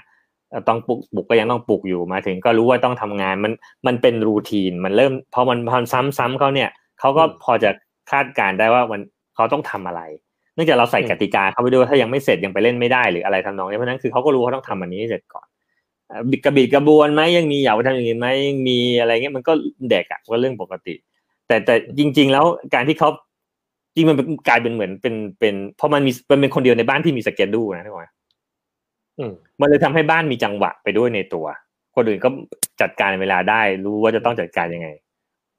ต้องปลุกปลุกก็ยังต้องปลุกอยู่มาถึงก็รู้ว่าต้องทำงานมันมันเป็นรูทีนมันเริ่มพอมันพอซ้ำๆเขาเนี่ยเขาก็พอจะคาดการได้ว่ามันเขาต้องทำอะไร เนื่องจากเราใส่กติกาเขาไปด้วยถ้ายังไม่เสร็จยังไปเล่นไม่ได้หรืออะไรทำนองนี้เพราะนั้นคือเขาก็รู้เขาต้องทำอันนี้ให้เสร็จก่อนบิดกระบิดกระบวนไหมยังมีอยากไปทำอย่างนี้ไหมยังมีอะไรเงี้ยมันก็เด็กอะก็เรื่องปกติ แต่แต่จริง ๆ แล้วการที่เขาจริงมันกลายเป็นเหมือนเป็นเป็นเพราะมันมีมันเป็นคนเดียวในบ้านที่มีสเกจดูนะทุกคน มันเลยทำให้บ้านมีจังหวะไปด้วยในตัว คนอื่นก็จัดการเวลาได้ รู้ว่าจะต้องจัดการยังไง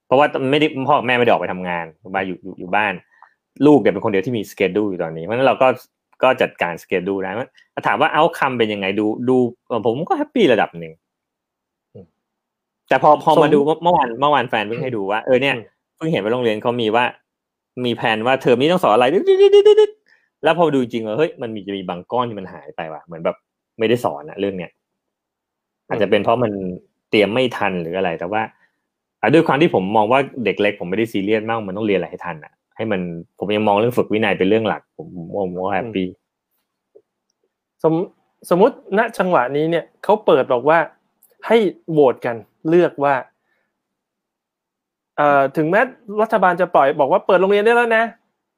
เพราะว่าไม่ได้พ่อแม่ไม่ได้ออกไปทำงานมาอยู่อยู่อยู่บ้าน ลูกเนี่ยเป็นคนเดียวที่มีสเกจดูอยู่ตอนนี้เพราะฉะนั้นเราก็ก็จัดการสเกจดูได้ถามว่าเอาคำเป็นยังไงดูดูผมก็แฮปปี้ระดับหนึ่งแต่พอพอมาดูเมื่อวานเมื่อวานแฟนเพิ่งให้ดูว่าเออเนี่ยเพิ่งเห็นว่าโรงเรียนเขามีว่า มีแผนว่าเทอมนี้ต้องสอนอะไร แล้วพอดูจริงเเฮ้ยมันมีจะมีบางก้อนที่มันหายไปว่ะเหมือนแบบไม่ได้สอนอะเรื่องเนี้ยอาจจะเป็นเพราะมันเตรียมไม่ทันหรืออะไร แต่ว่าด้วยความที่ผมมองว่าเด็กเล็กผมไม่ได้ซีเรียสมากมันต้องเรียนอะไรให้ทันอะให้มันผมยังมองเรื่องฝึกวินัยเป็นเรื่องหลัก ผมมองว่าแฮปปี้สมสมมติณจังหวะนี้เนี่ยเขาเปิดบอกว่าให้โหวตกันเลือกว่าเอ่อถึงแม้รัฐบาลจะปล่อยบอกว่าเปิดโรงเรียนได้แล้วนะ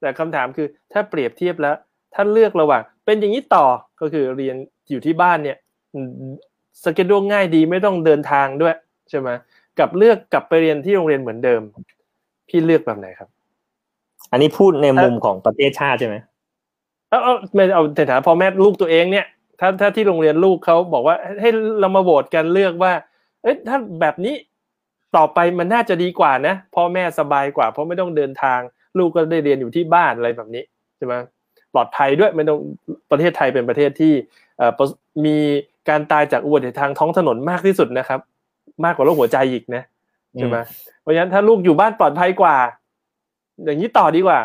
แต่คำถามคือถ้าเปรียบเทียบแล้วท่านเลือกระหว่าง เป็นอย่างนี้ต่อก็คือเรียนอยู่ที่บ้านเนี่ยสเกจดูง่ายดีไม่ต้องเดินทางด้วยใช่ไหมกับเลือกกลับไปเรียนที่โรงเรียนเหมือนเดิม พี่เลือกแบบไหนครับ อันนี้พูดในมุมของประเทศชาติใช่ไหมเอาเอาไม่เอาแต่ถามพ่อแม่ลูกตัวเองเนี่ยถ้าถ้าที่โรงเรียนลูกเขาบอกว่าให้เรามาโหวตกันเลือกว่า เอ้ยถ้าแบบนี้ต่อไปมันน่าจะดีกว่านะพ่อแม่สบายกว่า เพราะไม่ต้องเดินทาง ลูกก็ได้เรียนอยู่ที่บ้านอะไรแบบนี้ใช่ไหมปลอดภัยด้วยไม่ต้องประเทศไทยเป็นประเทศที่มีการตายจากอุบัติเหตุทางท้องถนนมากที่สุดนะครับ มากกว่าโรคหัวใจอีกนะใช่ไหมเพราะฉะนั้นถ้าลูกอยู่บ้านปลอดภัยกว่า อย่างนี้ต่อดีกว่า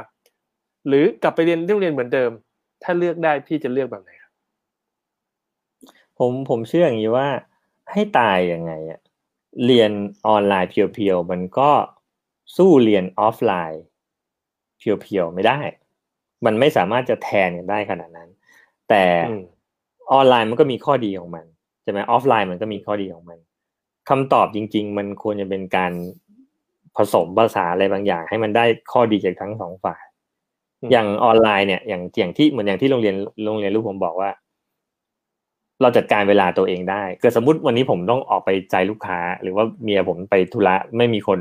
หรือกลับไปเรียนที่โรงเรียนเหมือนเดิม ถ้าเลือกได้พี่จะเลือกแบบไหนครับผมผมเชื่ออย่างนี้ว่าให้ตายยังไงอะเรียนออนไลน์เพียวๆมันก็สู้เรียนออฟไลน์ pure ๆไม่ได้ มันไม่สามารถจะแทนกันได้ขนาดนั้น แต่ออนไลน์มันก็มีข้อดีของมันใช่ไหมออฟไลน์มันก็มีข้อดีของมันคำตอบจริง ๆ มันควรจะเป็นการผสมผสานอะไรบางอย่าง ให้มันได้ข้อดีจากทั้งสองฝ่าย อย่างออนไลน์เนี่ย อย่างอย่างที่เหมือนอย่างที่โรงเรียนโรงเรียนลูกผมบอกว่า เราจัดการเวลาตัวเองได้เกิดสมมติวันนี้ผมต้องออกไปเจอลูกค้า หรือว่าเมียผมไปธุระไม่มีคน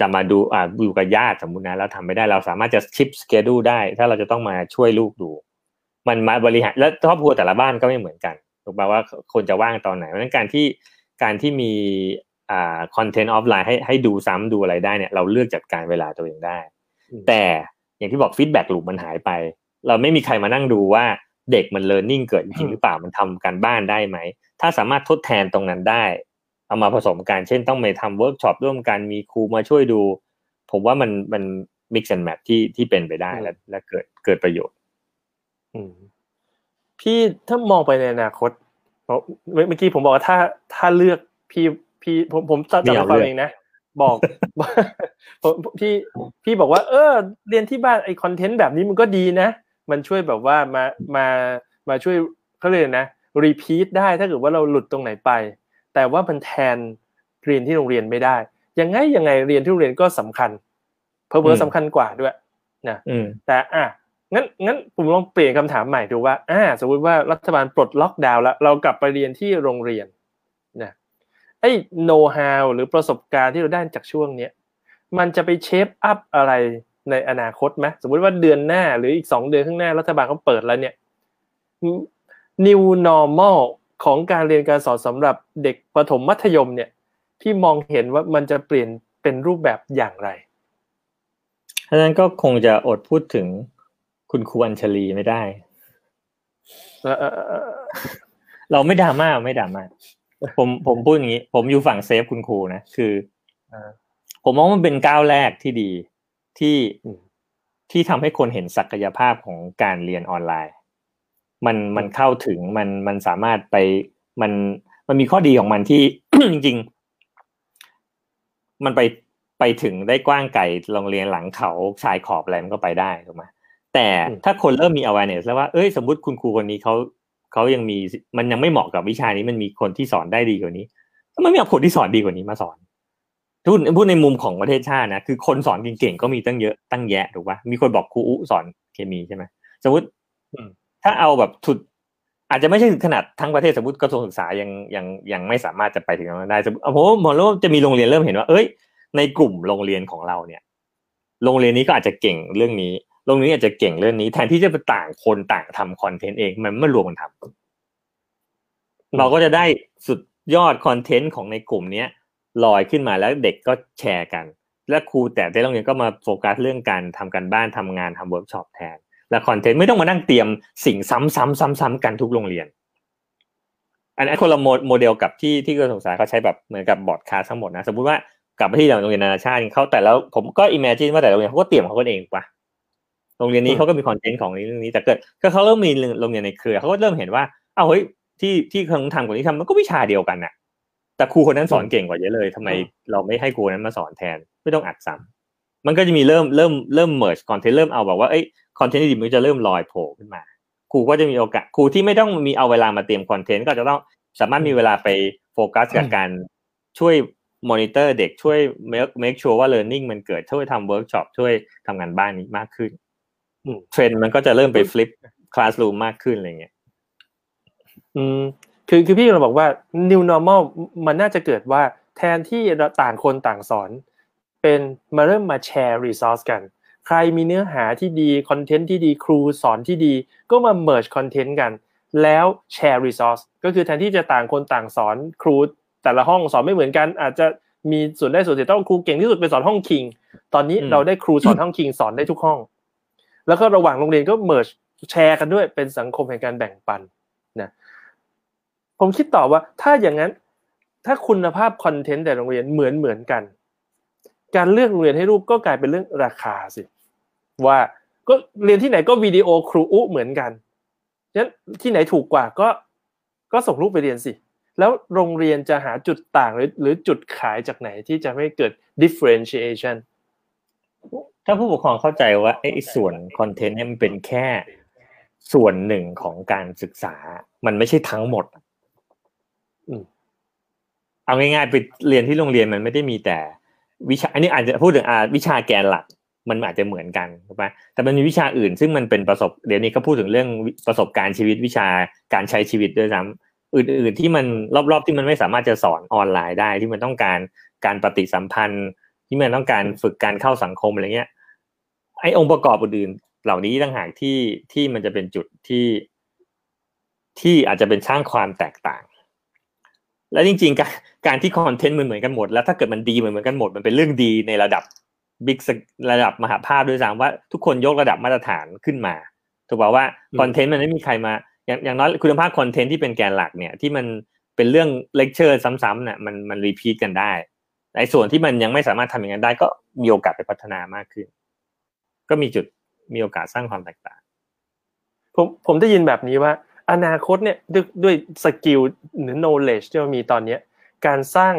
จะมาดูอ่าอยู่กับญาติสมมุตินะแล้วทำไม่ได้เราสามารถจะ shift schedule ได้ ถ้าเราจะต้องมาช่วยลูกดู มันมาบริหารแล้วครอบครัวแต่ละบ้านก็ไม่เหมือนกันถูกป่าว่าคนจะว่างตอนไหนเพราะนั้นการที่การที่มีอ่าคอนเทนต์ออฟไลน์ให้ให้ดูซ้ำดูอะไรได้เนี่ยเราเลือกจัดการเวลาตัวเองได้ แต่อย่างที่บอก feedback loop มันหายไป เราไม่มีใครมานั่งดูว่าเด็กมัน learning เกิดจริงหรือเปล่ามันทำการบ้านได้ไหม ถ้าสามารถทดแทนตรงนั้นได้ เอามาผสมกันเช่นต้องไปทำเวิร์กช็อปร่วมกันมีครูมาช่วยดู ผมว่ามันมัน mix and match ที่ที่เป็นไปได้และและเกิดเกิดประโยชน์พี่ถ้ามองไปในอนาคตเมื่อกี้ผมบอกว่าถ้าถ้าเลือกพี่พี่ผมผมจำความเองนะบอกพี่พี่บอกว่า เออ เรียนที่บ้านไอคอนเทนต์แบบนี้มันก็ดีนะ มันช่วยแบบว่ามามามาช่วยเขาเลยนะ repeat ได้ถ้าเกิดว่าเราหลุดตรงไหนไป แต่ว่ามันแทนเรียนที่โรงเรียนไม่ได้ ยังไงยังไงเรียนที่โรงเรียนก็สำคัญ เผลอเผลอสำคัญกว่าด้วยนะแต่อะงั้นงั้นผมลองเปลี่ยนคำถามใหม่ดูว่าอ่าสมมติว่ารัฐบาลปลดล็อกดาวน์แล้ว เรากลับไปเรียนที่โรงเรียนนะไอ้โน้ตฮาวหรือประสบการณ์ที่เราได้จากช่วงเนี้ยมันจะไป shape up อะไรในอนาคตไหมสมมติว่าเดือนหน้าหรืออีกสองเดือนข้างหน้ารัฐบาลเขาเปิดแล้วเนี่ย new normal ของการเรียนการสอนสำหรับเด็กประถมมัธยมเนี่ยพี่มองเห็นว่ามันจะเปลี่ยนเป็นรูปแบบอย่างไรเพราะนั้นก็คงจะอดพูดถึงคุณครูอัญชลีไม่ได้ เราไม่ดราม่าไม่ดราม่าผมผมพูดอย่างนี้ ผมอยู่ฝั่งเซฟคุณครูนะคือผมมองมันเป็นก้าวแรกที่ดีที่ที่ทำให้คนเห็นศักยภาพของการเรียนออนไลน์ มันมันเข้าถึงมันมันสามารถไปมันมันมีข้อดีของมันที่จริง ๆ มันไปไปถึงได้กว้างไกลโรงเรียนหลังเขาชายขอบอะไรมันก็ไปได้ถูกไหมแต่ถ้าคนเริ่มมี awareness แล้วว่าเอ้ยสมมติคุณครูคนนี้เขาเขายังมีมันยังไม่เหมาะกับวิชานี้มันมีคนที่สอนได้ดีกว่านี้มันไม่เอาคนที่สอนดีกว่านี้มาสอนพูดพูดในมุมของประเทศชาตินะคือคนสอนเก่งๆก็มีตั้งเยอะตั้งแยะถูกปะมีคนบอกครูอุสอนเคมีใช่ไหมสมมติ ถ้าเอาแบบทุดอาจจะไม่ใช่ถึงขนาดทั้งประเทศสมมติกระทรวงศึกษายังยังยังไม่สามารถจะไปถึงนั้นได้สมมติผมมองว่าจะมีโรงเรียนเริ่มเห็นว่า เอ้ย ในกลุ่มโรงเรียนของเราเนี่ย โรงเรียนนี้ก็อาจจะเก่งเรื่องนี้ โรงเรียนอาจจะเก่งเรื่องนี้ แทนที่จะไปต่างคนต่างทำคอนเทนต์เองมันไม่รวมกันทำเราก็จะได้สุดยอดคอนเทนต์ของในกลุ่มเนี้ยลอยขึ้นมาแล้วเด็กก็แชร์กัน และครูแต่ในโรงเรียนก็มาโฟกัสเรื่องการทำการบ้านทำงานทำเวิร์กช็อปแทน และคอนเทนต์ไม่ต้องมานั่งเตรียมสิ่งซ้ำๆๆ ๆ กันทุกโรงเรียน อันนี้คนละโมเดลกับที่ที่กระทรวงศึกษาเขาใช้แบบเหมือนกับ broadcast ทั้งหมดนะสมมุติว่ากลับไปที่โรงเรียนนานาชาติเขาแต่แล้วผมก็ imagine ว่าแต่โรงเรียนเขาก็เตรียมเขาเองปะโรงเรียนนี้เขาก็มีคอนเทนต์ของเรื่องนี้แต่เกิดก็เขาเริ่มมีโรงเรียนในเครือเขาก็เริ่มเห็นว่าอ้าวเฮ้ยที่ที่เขาทำกว่านี้ทำมันก็วิชาเดียวกันน่ะ แต่ครูคนนั้นสอนเก่งกว่าเยอะเลยทำไมเราไม่ให้ครูนั้นมาสอนแทนไม่ต้องอัดซ้ำมันก็จะมีเริ่มเริ่มเริ่ม merge คอนเทนต์เริ่มเอาแบบว่าเอ้ย คอนเทนต์ที่ดีมันจะเริ่มลอยโผล่ขึ้นมา ครูก็จะมีโอกาสครูที่ไม่ต้องมีเอาเวลามาเตรียมคอนเทนต์ก็จะต้องสามารถมีเวลาไปโฟกัสกับการช่วยมอนิเตอร์เด็กช่วย make make sure ว่า learning มันเกิดช่วยทำเวิร์กช็อปช่วยทำงานบ้านนี้มากขึ้นเทรนด์มันก็จะเริ่มไป flip classroom มากขึ้นอะไรเงี้ยอืมคือคือพี่เราบอกว่า new normal มันน่าจะเกิดว่าแทนที่เราต่างคนต่างสอน เป็นมาเริ่มมาแชร์ resource กัน ใครมีเนื้อหาที่ดีคอนเทนต์ที่ดีครูสอนที่ดี ก็มา merge คอนเทนต์กัน แล้วแชร์ resource ก็คือแทนที่จะต่างคนต่างสอนครู แต่ละห้องสอนไม่เหมือนกัน อาจจะมีส่วนได้ส่วนเสียต้องครูเก่งที่สุดไปสอนห้องคิง ตอนนี้เราได้ครูสอนห้องคิงสอนได้ทุกห้อง แล้วก็ระหว่างโรงเรียนก็ merge แชร์กันด้วยเป็นสังคมแห่งการแบ่งปันนะผมคิดต่อว่าถ้าอย่างนั้นถ้าคุณภาพ content แต่โรงเรียนเหมือนเหมือนกัน การเลือกโรงเรียนให้ลูกก็กลายเป็นเรื่องราคาสิ ว่าก็เรียนที่ไหนก็วิดีโอครูอุเหมือนกันฉะนั้นที่ไหนถูกกว่าก็ก็ส่งลูกไปเรียนสิ แล้วโรงเรียนจะหาจุดต่างหรือหรือจุดขายจากไหนที่จะไม่เกิด differentiation ถ้าผู้ปกครองเข้าใจว่าไอ้ส่วนคอนเทนต์เนี่ยมันเป็นแค่ส่วนหนึ่งของการศึกษา มันไม่ใช่ทั้งหมดเอาง่ายๆไปเรียนที่โรงเรียนมันไม่ได้มีแต่ วิชา อันนี้อาจจะพูดถึงอาวิชาแกนหลัก มันอาจจะเหมือนกันถูกไหมแต่มันมีวิชาอื่น ซึ่งมันเป็นประสบเดี๋ยวนี้เขาพูดถึงเรื่องประสบการณ์ชีวิตวิชาการใช้ชีวิตด้วยซ้ำอื่น ๆ ที่มันรอบๆที่มันไม่สามารถจะสอนออนไลน์ได้ที่มันต้องการการปฏิสัมพันธ์ ที่มันต้องการฝึกการเข้าสังคมอะไรเงี้ยไอ้องค์ประกอบอื่นเหล่านี้ต่างหากที่ที่มันจะเป็นจุดที่ที่อาจจะเป็นสร้างความแตกต่าง แล้วจริงๆการการที่คอนเทนต์มันเหมือนกันหมด แล้วถ้าเกิดมันดีเหมือนกันหมดมันเป็นเรื่องดีในระดับ บิ๊กระดับมหภาคด้วยซ้ำว่าทุกคนยกระดับมาตรฐานขึ้นมา ถูกป่าว่า content มันไม่มีใครมา อย่างอย่างน้อยคุณภาพ content ที่เป็นแกนหลักเนี่ยที่มันเป็นเรื่องเลคเชอร์ซ้ำๆเนี่ยมันมัน repeat กันได้ในส่วนที่มันยังไม่สามารถทำอย่างนั้นได้ก็มีโอกาสไปพัฒนามากขึ้น ก็มีจุดมีโอกาสสร้างความแตกต่าง ผมผมได้ยินแบบนี้ว่า อนาคตเนี่ยด้วยด้วย skill หรือ knowledge ที่เรามีตอนนี้การสร้าง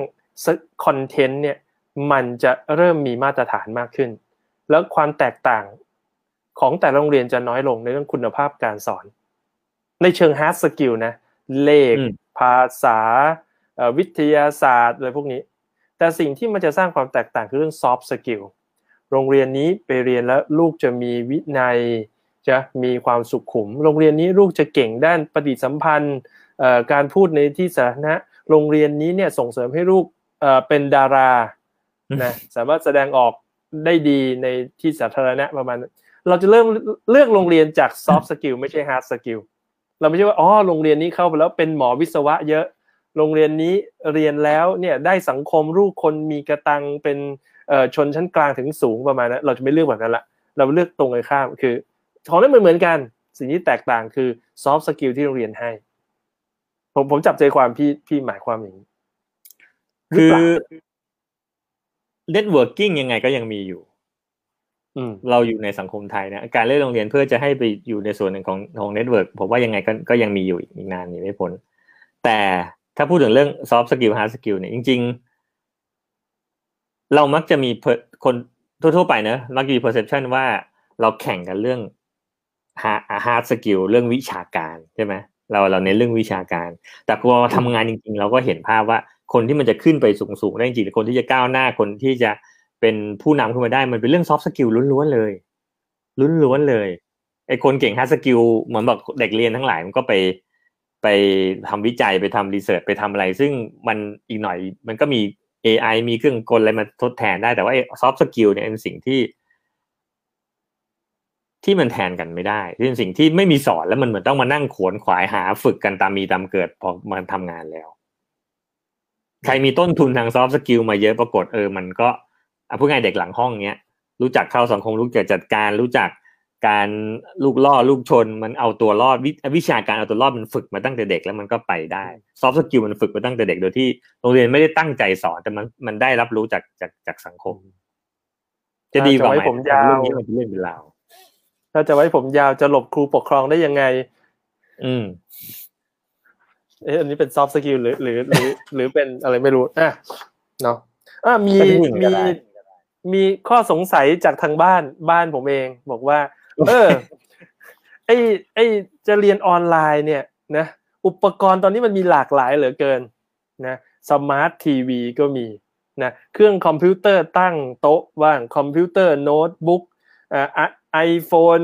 คอนเทนต์เนี่ย มันจะเริ่มมีมาตรฐานมากขึ้น แล้วความแตกต่างของแต่โรงเรียนจะน้อยลงในเรื่องคุณภาพการสอน ในเชิง hard skill นะ เลข ภาษาวิทยาศาสตร์อะไรพวกนี้ แต่สิ่งที่มันจะสร้างความแตกต่างคือเรื่อง soft skill โรงเรียนนี้ไปเรียนแล้วลูกจะมีวินัยจะมีความสุขขุม โรงเรียนนี้ลูกจะเก่งด้านปฏิสัมพันธ์การพูดในที่สาธารณะ โรงเรียนนี้เนี่ยส่งเสริมให้ลูกเป็นดารา นะสามารถแสดงออกได้ดีในที่สาธารณะประมาณ เราจะเริ่มเลือกโรงเรียนจาก soft skill ไม่ใช่ hard skill เราไม่ใช่ว่าอ๋อโรงเรียนนี้เข้าไปแล้วเป็นหมอวิศวะเยอะ โรงเรียนนี้เรียนแล้วเนี่ยได้สังคมลูกคนมีกะตังค์เป็นชนชั้นกลางถึงสูงประมาณนั้นเราจะไม่เลือกแบบนั้นละเราเลือกตรงกันข้ามคือ ของนั้นเหมือนเหมือนกัน สิ่งที่แตกต่างคือ soft skill ที่โรงเรียนให้ ผมผมจับใจความพี่พี่หมายความอย่างนี้คือ networking ยังไงก็ยังมีอยู่เราอยู่ในสังคมไทยนะการเลือกโรงเรียนเพื่อจะให้ไปอยู่ในส่วนหนึ่งของของ network ผมว่ายังไงก็ก็ยังมีอยู่อีกนานนี่ไม่พ้นแต่ถ้าพูดถึงเรื่อง soft skill hard skill เนี่ยจริง ๆ เรามักจะมีคนทั่วๆไปเนอะมักจะมี perception ว่าเราแข่งกันเรื่อง hard skill เรื่องวิชาการใช่ไหมเราเราเน้นเรื่องวิชาการ แต่พอทำงานจริง ๆ เราก็เห็นภาพว่า คนที่มันจะขึ้นไปสูงๆได้จริงคนที่จะก้าวหน้าคนที่จะเป็นผู้นำขึ้นมาได้มันเป็นเรื่อง soft skill ล้วนๆเลยล้วนๆเลยไอ้คนเก่ง hard skill เหมือนแบบเด็กเรียนทั้งหลายมันก็ไปไปทำวิจัยไปทำ research ไปทำอะไร ซึ่งมันอีกหน่อยมันก็มี AI มีเครื่องกลอะไรมาทดแทนได้แต่ว่า soft skill เนี่ยเป็นสิ่งที่ ที่มันแทนกันไม่ได้ที่เป็นสิ่งที่ไม่มีสอนแล้วมันเหมือนต้องมานั่งขวนขวายหาฝึกกันตามมีตามเกิดพอมาทำงานแล้ว ใครมีต้นทุนทาง soft skill มาเยอะปรากฏเออมันก็อะพูดง่ายเด็กหลังห้องเนี้ยรู้จักเข้าสังคมรู้จักจัดการ รู้จักการลูกล่อลูกชนมันเอาตัวรอดวิชาการเอาตัวรอดมันฝึกมาตั้งแต่เด็กแล้วมันก็ไปได้ soft skill มันฝึกมาตั้งแต่เด็กโดยที่โรงเรียนไม่ได้ตั้งใจสอนแต่มันมันได้รับรู้จากจากจากสังคม จะดีกว่าไหมผมยาวเรื่องนี้มันเป็นเรื่องเป็นราวถ้าจะไว้ผมยาวจะหลบครูปกครองได้ยังไง อืม เอ๊ะอันนี้เป็น soft skill หรือหรือหรือ หรือเป็นอะไรไม่รู้อะเนาะอะมีมีมีข้อสงสัยจากทางบ้านบ้านผมเอง บอกว่า เออ ไอไอจะเรียนออนไลน์เนี่ยนะอุปกรณ์ตอนนี้มันมีหลากหลายเหลือเกินนะสมาร์ททีวีก็มีนะเครื่องคอมพิวเตอร์ตั้งโต๊ะว่างคอมพิวเตอร์โน้ตบุ๊กอ่า iPhone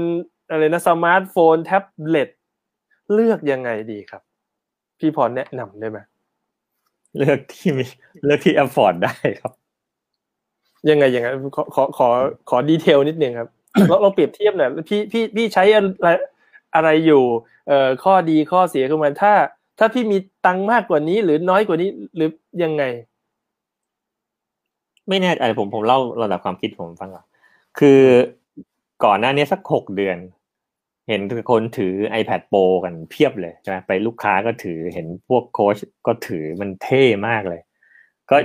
อะไรนะสมาร์ทโฟนแท็บเล็ตเลือกยังไงดีครับ พี่พรแนะนำได้ไหมเลือกที่มีเลือกที่ afford ได้ครับ ยังไงยังไงขอขอขอขอดีเทลนิดนึงครับเราเราเปรียบเทียบหน่อยพี่พี่พี่ใช้อะไรอะไรอยู่เอ่อข้อดีข้อเสียของมันถ้า ถ้าพี่มีตังมากกว่านี้ หรือน้อยกว่านี้หรือยังไง ไม่แน่ใจผมผมเล่าระดับความคิดผมฟังก่อนคือก่อนหน้านี้สักหกเดือน เห็นคนถือ iPad Pro กันเพียบเลยใช่ไหมไปลูกค้าก็ถือเห็นพวกโค้ชก็ถือมันเท่มากเลย ก็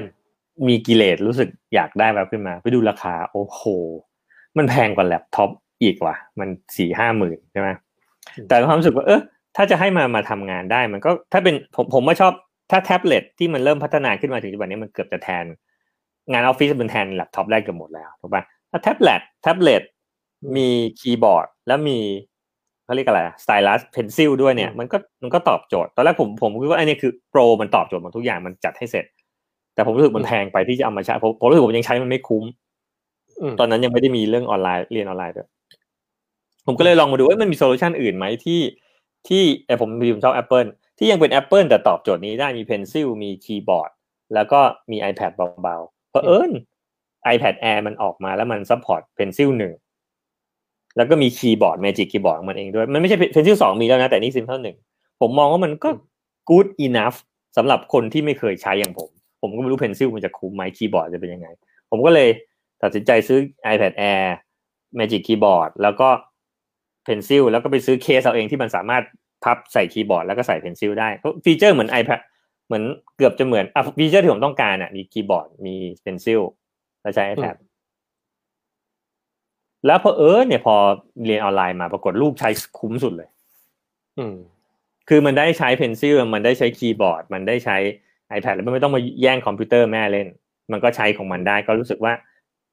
มีกิเลสรู้สึกอยากได้แบบขึ้นมา ไปดูราคาโอ้โห มันแพงกว่าแล็ปท็อปอีกว่ะ มันสี่ห้าหมื่นใช่ไหมแต่ความรู้สึกว่าเออถ้าจะให้มามาทำงานได้มันก็ถ้าเป็นผมผมไม่ชอบถ้าแท็บเล็ตที่มันเริ่มพัฒนาขึ้นมาถึงปัจจุบันนี้มันเกือบจะแทน งานออฟฟิศเป็นแทนแล็ปท็อปได้เกือบหมดแล้วถูกปะถ้าแท็บเล็ตแท็บเล็ตมีคีย์บอร์ด แล้วมี เขาเรียกอะไร stylus pencil ด้วยเนี่ยมันก็มันก็ตอบโจทย์ ตอนแรกผมผมคิดว่าไอ้นี่คือ Pro มันตอบโจทย์หมดทุกอย่างมันจัดให้เสร็จ แต่ผมรู้สึกมันแพงไปที่จะเอามาใช้ผมผมรู้สึกผมยังใช้มันไม่คุ้มตอนนั้นยังไม่ได้มีเรื่องออนไลน์เรียนออนไลน์ด้วยผมก็เลยลองมาดูว่ามันมี solution อื่นไหมที่ที่ไอผมมีผมชอบ Apple ที่ยังเป็น Apple แต่ตอบโจทย์นี้ได้มี pencil มีคีย์บอร์ดแล้วก็มี iPad เบาๆเพราะเอิญ iPad Air มันออกมาแล้วมัน support pencil หนึ่ง แล้วก็มีคีย์บอร์ด Magic คีย์บอร์ดของมันเองด้วย มันไม่ใช่ pencil สองมีแล้วนะ แต่นี่ซิมเท่าหนึ่งผมมองว่ามันก็ good enough สำหรับคนที่ไม่เคยใช้อย่างผม ผมก็ไม่รู้ pencil มันจะคุ้มไหมคีย์บอร์ดจะเป็นยังไง ผมก็เลยตัดสินใจซื้อ iPad Air Magic Keyboard แล้วก็ pencil แล้วก็ไปซื้อเคสเอาเองที่มันสามารถพับใส่คีย์บอร์ดแล้วก็ใส่ pencil ได้ feature เหมือน iPad เหมือนเกือบจะเหมือนอะ feature ที่ผมต้องการอะมีคีย์บอร์ดมีpencil แล้วใช้ iPad แล้วพอเออเนี่ยพอเรียนออนไลน์มาปรากฏลูกใช้คุ้มสุดเลย อืม คือมันได้ใช้ pencil มันได้ใช้คีย์บอร์ด มันได้ใช้ iPad แล้วไม่ต้องมาแย่งคอมพิวเตอร์แม่เล่น มันก็ใช้ของมันได้ก็รู้สึกว่า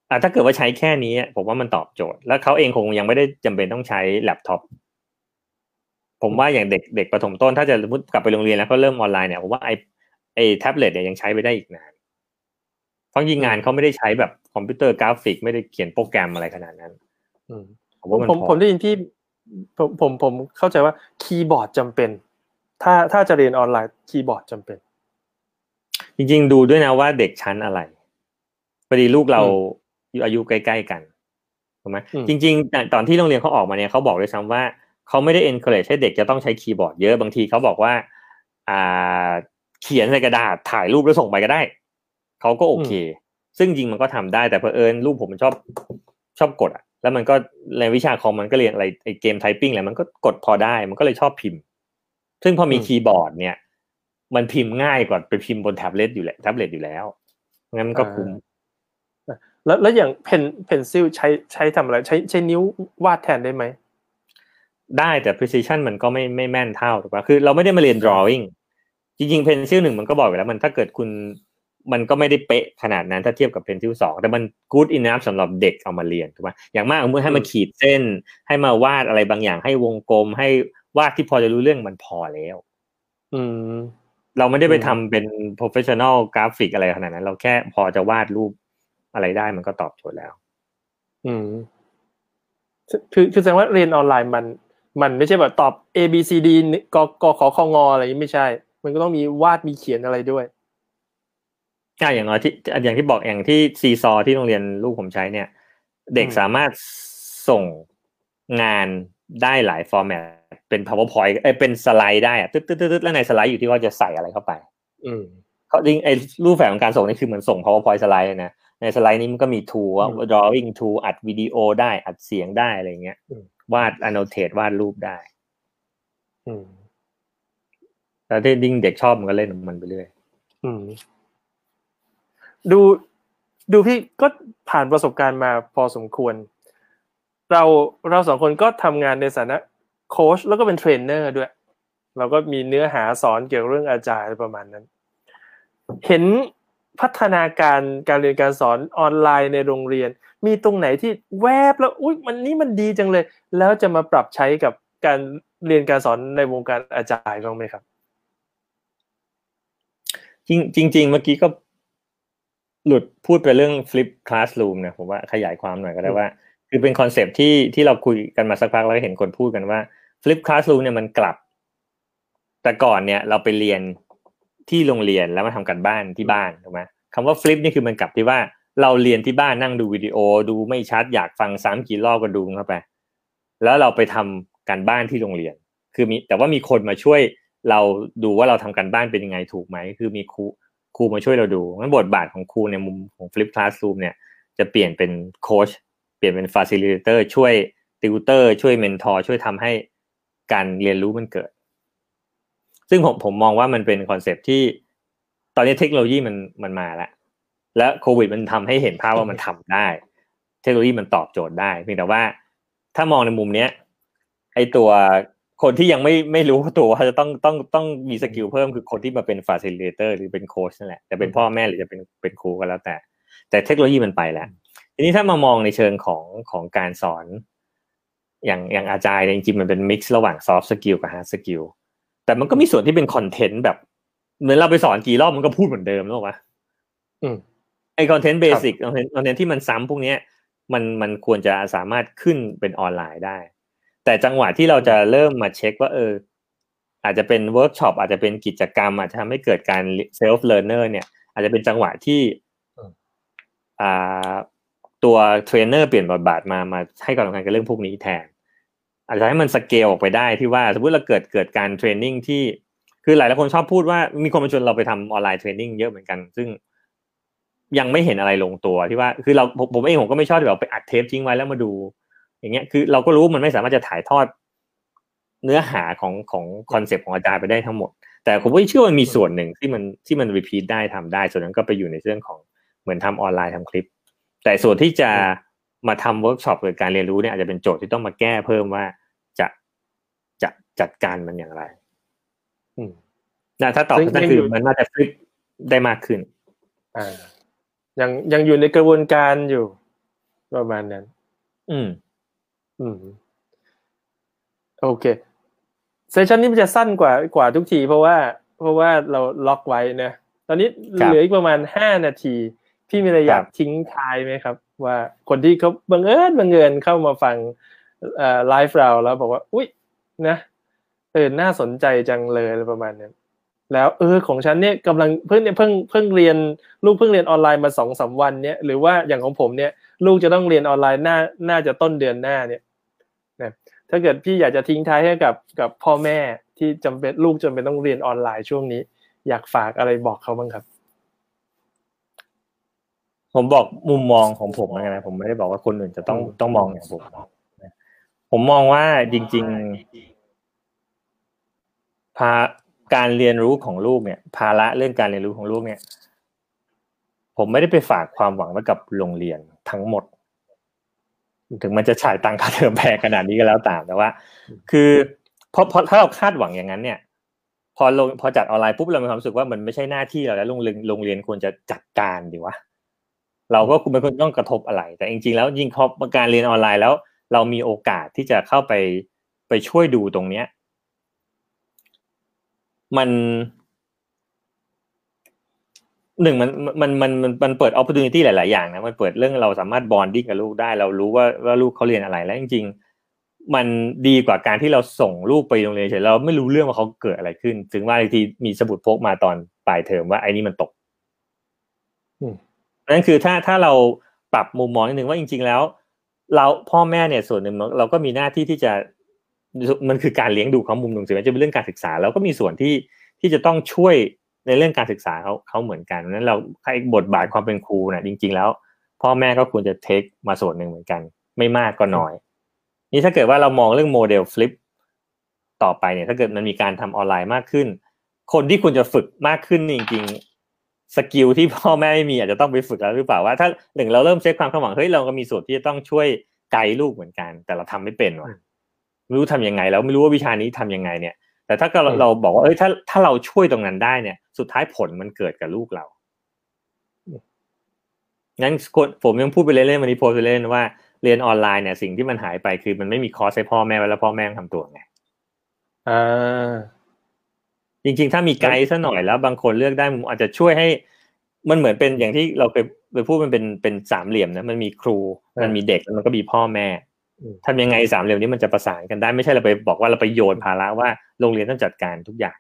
อะถ้าเกิดว่าใช้แค่นี้ผมว่ามันตอบโจทย์ แล้วเขาเองคงยังไม่ได้จำเป็นต้องใช้แล็ปท็อปผมว่าอย่างเด็กเด็กประถมต้นถ้าจะกลับไปโรงเรียนแล้วก็เริ่มออนไลน์เนี่ยผมว่าไอไอแท็บเล็ตเนี่ยยังใช้ไปได้อีกนาน เพราะยิงงานเขาไม่ได้ใช้แบบคอมพิวเตอร์กราฟิก ไม่ได้เขียนโปรแกรมอะไรขนาดนั้นผมว่ามันผมผมได้ยินที่ผมผมผมเข้าใจว่าคีย์บอร์ดจำเป็น ถ้าถ้าจะเรียนออนไลน์คีย์บอร์ดจำเป็น จริงๆดูด้วยนะว่าเด็กชั้นอะไรพอดีลูกเราอยู่อายุใกล้ๆกันถูกไหมอืมจริง ๆ ตอนที่โรงเรียนเขาออกมาเนี่ยเขาบอกด้วยซ้ำว่าเขาไม่ได้ encourage ให้เด็กจะต้องใช้คีย์บอร์ดเยอะบางทีเขาบอกว่า อ่า เขียนใส่กระดาษถ่ายรูปแล้วส่งไปก็ได้ เขาก็โอเค ซึ่งจริงมันก็ทำได้แต่เพอเอิญรูปผมมันชอบชอบกดอะแล้วมันก็ในวิชาคอมมันก็เรียนอะไรไอเกม typing อะไรมันก็กดพอได้มันก็เลยชอบพิมพ์ ซึ่งพอมีอืมคีย์บอร์ดเนี่ย มันพิมพ์ง่ายกว่าไปพิมพ์บนแท็บเล็ตอยู่แล้วแท็บเล็ตอยู่แล้วงั้นมันก็คุ้มแล้วแล้วอย่าง pen pencil ใช้ใช้ทำอะไรใช้ใช้นิ้ววาดแทนได้ไหมได้แต่ precision มันก็ไม่ไม่แม่นเท่าถูกปะคือเราไม่ได้มาเรียน drawing จริงๆ pencil หนึ่งมันก็บอกอยู่แล้วมันถ้าเกิดคุณ มันก็ไม่ได้เป๊ะขนาดนั้นถ้าเทียบกับ pencil สองแต่มัน good enough สำหรับเด็กเอามาเรียนถูกปะอย่างมากเมื่อให้มาอืมขีดเส้น ให้มาวาดอะไรบางอย่าง ให้วงกลมให้วาดที่พอจะรู้เรื่องมันพอแล้ว อืม เราไม่ได้ไปอืมทำเป็น professional graphic อะไรขนาดนั้น เราแค่พอจะวาดรูปอะไรได้มันก็ตอบโจทย์แล้ว อืม คือคือแสดงว่าเรียนออนไลน์มัน มันไม่ใช่แบบตอบ A B C D กกขอคงอะไรอย่างนี้ไม่ใช่ มันก็ต้องมีวาดมีเขียนอะไรด้วย อ่าอย่างน้อยที่อย่างที่บอกอย่างที่ซีซอที่โรงเรียนลูกผมใช้เนี่ย เด็กอืมสามารถส่งงานได้หลายฟอร์แมตเป็น powerpoint เอ้ยเป็นสไลด์ได้อะตึ๊ดตึ๊ดตึ๊ดตึ๊ดแล้วในสไลด์อยู่ที่ว่าจะใส่อะไรเข้าไป อืมเขาจริงไอ้รูปแบบของการส่งนี่คือเหมือนส่ง powerpoint สไลด์เลยนะในสไลด์นี้มันก็มี tool ว่าอืม drawing tool อัดวิดีโอได้อัดเสียงได้อะไรเงี้ยอืมวาด annotate วาดรูปได้ อืมแล้วที่ยิ่งเด็กชอบมันก็เล่นของมันไปเรื่อยอืม ดูดูพี่ก็ผ่านประสบการณ์มาพอสมควร เราเราสองคนก็ทำงานในฐานะโค้ชแล้วก็เป็นเทรนเนอร์ด้วย เราก็มีเนื้อหาสอนเกี่ยวกับเรื่อง agile ประมาณนั้น เห็นพัฒนาการการเรียนการสอนออนไลน์ในโรงเรียน มีตรงไหนที่แวบแล้วอุ้ยมันนี่มันดีจังเลย แล้วจะมาปรับใช้กับการเรียนการสอนในวงการ agile บ้างไหมครับ จริงจริงเมื่อกี้ก็ หลุดพูดไปเรื่อง flip classroom นะผมว่าขยายความหน่อยก็ได้อืมว่า คือเป็นคอนเซปต์ที่ที่เราคุยกันมาสักพักแล้วก็เห็นคนพูดกันว่า flip classroom เนี่ยมันกลับ แต่ก่อนเนี่ยเราไปเรียนที่โรงเรียนแล้วมาทำกันบ้านที่บ้านถูกไหมคำว่า flip นี่คือมันกลับที่ว่าเราเรียนที่บ้านนั่งดูวิดีโอ ดูไม่ชัดอยากฟังซ้ำกี่รอบก็ดูเข้าไป แล้วเราไปทำการบ้านที่โรงเรียน คือมีแต่ว่ามีคนมาช่วยเราดูว่าเราทำการบ้านเป็นยังไงถูกไหม คือมีครู ครูมาช่วยเราดูงั้นบทบาทของครูในมุมของ Flip Classroom เนี่ยจะเปลี่ยนเป็นโค้ชเปลี่ยนเป็น Facilitator ช่วยติวเตอร์ช่วย mentor ช่วยทำให้การเรียนรู้มันเกิด ซึ่งผมผมมองว่ามันเป็นคอนเซปต์ที่ตอนนี้เทคโนโลยีมันมันมาแล้ว และโควิดมันทำให้เห็นภาพว่ามันทำได้ เทคโนโลยีมันตอบโจทย์ได้ เพียงแต่ว่าถ้ามองในมุมเนี้ย ไอตัว คนที่ยังไม่ไม่รู้ตัวว่าจะต้องต้องต้องมี skill เพิ่มคือคนที่มาเป็น facilitator หรือเป็นโค้ชนั่นแหละจะเป็นพ่อแม่หรือจะเป็นเป็นครูก็แล้วแต่ แต่เทคโนโลยีมันไปแล้ว ทีนี้ถ้ามามองในเชิงของของการสอน อย่างอย่าง agile เนี่ยจริงๆมันเป็น mix ระหว่าง soft skill กับ hard skill แต่มันก็มีส่วนที่เป็นคอนเทนต์แบบเหมือนเราไปสอนกี่รอบมันก็พูดเหมือนเดิมแล้ววะอืมไอคอนเทนต์เบสิกคอนเทนต์คอนเทนต์ที่มันซ้ำพวกเนี้ยมันมันควรจะสามารถขึ้นเป็นออนไลน์ได้ แต่จังหวะที่เราจะเริ่มมาเช็คว่าเออ อาจจะเป็นเวิร์กช็อปอาจจะเป็นกิจกรรม อาจจะทำให้เกิดการself learner เนี่ย อาจจะเป็นจังหวะที่อืมอ่าตัวเทรนเนอร์เปลี่ยนบทบาทมามาให้ความสำคัญกับเรื่องพวกนี้แทน อาจจะให้มันสเกลออกไปได้ที่ว่าสมมติเราเกิดเกิดการ training ที่คือหลายหลายคนชอบพูดว่ามีคนมาชวนเราไปทำ online training เยอะเหมือนกัน ซึ่งยังไม่เห็นอะไรลงตัวที่ว่า คือเราผมผมเองผมก็ไม่ชอบที่แบบไปอัดเทปทิ้งไว้แล้วมาดู อย่างเงี้ยคือเราก็รู้ว่ามันไม่สามารถจะถ่ายทอดเนื้อหาของของคอนเซปต์ของ agile ไปได้ทั้งหมด แต่ผมก็เชื่อว่ามันมีส่วนหนึ่งที่มันที่มัน repeat ได้ทำได้ ส่วนนั้นก็ไปอยู่ในเรื่องของเหมือนทำออนไลน์ทำคลิป แต่ส่วนที่จะมาทำเวิร์กช็อปหรือการเรียนรู้เนี่ยอาจจะเป็นโจทย์ที่ต้องมาแก้เพิ่มว่าจะจะจัดการมันอย่างไร อืมนะถ้าตอบซึ่งนั่นยังคือยู่อมันน่าจะ flip ได้มากขึ้นอ่ายังยังอยู่ในกระบวนการอยู่ประมาณนั้น อืม อืมโอเคเซสชันนี้มันจะสั้นกว่ากว่าทุกที เพราะว่า เพราะว่าเราล็อกไว้นะตอนนี้ครับเหลืออีกประมาณห้านาที พี่มีอะไรอยากครับทิ้งท้ายไหมครับ ว่าคนที่เขาบังเอิญบังเอิญเข้ามาฟังเอ่อไลฟ์เราแล้วบอกว่า อุ๊ยนะเออน่าสนใจจังเลยอะไรประมาณนั้นแล้วเออของฉันเนี่ยกำลังเพิ่งเนี่ยเพิ่งเพิ่งเรียนลูกเพิ่งเรียนออนไลน์มาสองสาวันเนี่ยหรือว่าอย่างของผมเนี่ย ลูกจะต้องเรียนออนไลน์น่าน่าจะต้นเดือนหน้าเนี่ยนะ ถ้าเกิดพี่อยากจะทิ้งท้ายให้กับกับพ่อแม่ที่จำเป็นลูกจำเป็นต้องเรียนออนไลน์ช่วงนี้ อยากฝากอะไรบอกเขาบ้างครับ ผมบอกมุมมองของผมนะผมไม่ได้บอกว่าคนอื่นจะต้องต้องมองอย่างผมผมมองว่าจริง ๆ พาการเรียนรู้ของลูกเนี่ย ภาระเรื่องการเรียนรู้ของลูกเนี่ย ผมไม่ได้ไปฝากความหวังไว้กับโรงเรียนทั้งหมด ถึงมันจะฉายตังค่าเทอมแพงขนาดนี้ก็แล้วตามแต่ว่า คือเพราะเพราะถ้าเราคาดหวังอย่างนั้นเนี่ย พอลงพอจัดออนไลน์ปุ๊บเรามีความรู้สึกว่ามันไม่ใช่หน้าที่เราแล้วโรงเรียนโรงเรียนควรจะจัดการดีวะเราก็คุณไม่ควรต้องกระทบอะไร แต่จริงๆแล้วยิ่งพอการเรียนออนไลน์แล้ว เรามีโอกาสที่จะเข้าไปไปช่วยดูตรงเนี้ย มัน หนึ่งมันมันมันมันมันเปิดโอกาสหลาย ๆ อย่างนะมันเปิดเรื่องเราสามารถบอนดิ้งกับลูกได้ เรารู้ว่าว่าลูกเขาเรียนอะไรแล้วจริง ๆ มันดีกว่าการที่เราส่งลูกไปโรงเรียนเฉยเราไม่รู้เรื่องว่าเขาเกิดอะไรขึ้น ถึงว่าบางทีมีสมุดพกมาตอนปลายเทอมว่าไอ้นี่มันตกนั่นคือถ้าถ้าเราปรับมุมมองนิดนึงว่าจริง ๆ แล้ว เราพ่อแม่เนี่ยส่วนหนึ่งเราก็มีหน้าที่ที่จะมันคือการเลี้ยงดูเขามุมหนึ่งถึงแม้จะเป็นเรื่องการศึกษาเราก็มีส่วนที่ที่จะต้องช่วย ในเรื่องการศึกษาเขาเขาเหมือนกันนั้นเราให้บทบาทความเป็นครูนะจริง ๆ แล้ว พ่อแม่ก็ควรจะ take มาส่วนหนึ่งเหมือนกัน ไม่มากก็น้อย นี่ถ้าเกิดว่าเรามองเรื่องโมเดล flip ต่อไปเนี่ย ถ้าเกิดมันมีการทำออนไลน์มากขึ้น คนที่ควรจะฝึกมากขึ้นจริงๆ skill ที่พ่อแม่ไม่มีอาจจะต้องไปฝึกแล้วหรือเปล่าว่า ถ้าหนึ่งเราเริ่มเช็คความคาดหวังเฮ้ยเราก็มีส่วนที่จะต้องช่วยไกด์ลูกเหมือนกัน แต่เราทำไม่เป็นว่ะไม่รู้ทำยังไงแล้วไม่รู้ว่าวิชานี้ทำยังไงเนี่ย แต่ถ้าเราเราบอกว่าเอ้ยถ้าถ้าเราช่วยตรงนั้นได้เนี่ย สุดท้ายผลมันเกิดกับลูกเรางั้นผมยังพูดไปเล่นๆวันนี้โพสไปเล่นว่าเรียนออนไลน์เนี่ยสิ่งที่มันหายไปคือมันไม่มีคอร์สให้พ่อแม่แล้วพ่อแม่ทำตัวไงอ่าจริงๆ ถ้ามีไกด์ซะหน่อยแล้วบางคนเลือกได้มอาจจะช่วยให้ มันเหมือนเป็นอย่างที่เราเคยไปพูดมันเป็นเป็นสามเหลี่ยมนะมันมีครู มันมีเด็กแล้วมันก็มีพ่อแม่ ทำยังไงสามเหลี่ยมนี้มันจะประสานกันได้ไม่ใช่เราไปบอกว่าเราไปโยนภาระว่าโรงเรียนต้องจัดการทุกอย่าง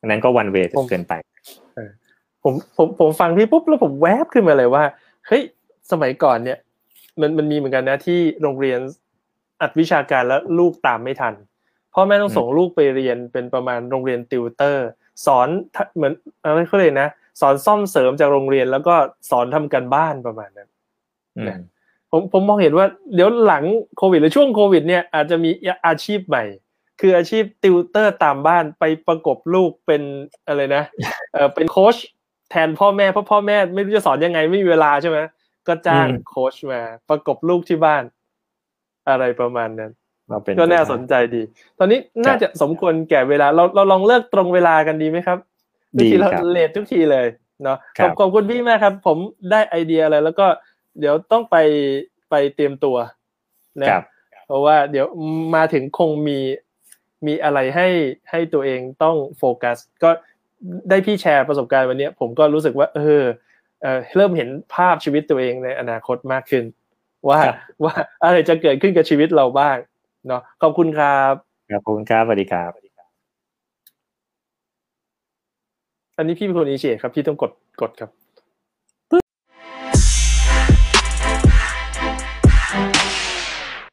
อันนั้นก็วันเวทเกินไปผมผมผมฟังพี่ปุ๊บแล้วผมแวบขึ้นมาเลยว่าเฮ้ยสมัยก่อนเนี่ย มันมันมีเหมือนกันนะที่โรงเรียนอัดวิชาการแล้วลูกตามไม่ทันพ่อแม่ต้องส่งลูกไปเรียนเป็นประมาณโรงเรียนติวเตอร์ สอนเหมือนอะไรเขาเลยนะสอนซ่อมเสริมจากโรงเรียนแล้วก็สอนทำกันบ้านประมาณนั้น ผมผมมองเห็นว่าเดี๋ยวหลังโควิดหรือช่วงโควิด เนี่ยอาจจะมีอาชีพใหม่ คืออาชีพติวเตอร์ตามบ้านไปประกบลูกเป็นอะไรนะเออเป็นโค้ชแทนพ่อแม่เพราะพ่อแม่ไม่รู้จะสอนยังไงไม่มีเวลาใช่ไหมก็จ้างโค้ชมาประกบลูกที่บ้าน อะไรประมาณนั้นก็น่าสนใจดี ตอนนี้น่าจะสมควรแก่เวลา เราเราลองเลิกตรงเวลากันดีไหมครับดีเราเลททุกทีเลยเนาะขอบคุณพี่มากครับ ผมได้ไอเดียอะไรแล้วก็ เดี๋ยวต้องไปไปเตรียมตัวนะเพราะว่าเดี๋ยวมาถึงคงมีมีอะไรให้ให้ตัวเองต้องโฟกัส ก็ได้พี่แชร์ประสบการณ์วันนี้ผมก็รู้สึกว่า เออเออเริ่มเห็นภาพชีวิตตัวเองในอนาคตมากขึ้น ว่าว่าอะไรจะเกิดขึ้นกับชีวิตเราบ้างเนาะขอบคุณครับขอบคุณครับสวัสดีครับ อันนี้พี่เป็นคนอินิเชตครับ พี่ต้องกดกดครับ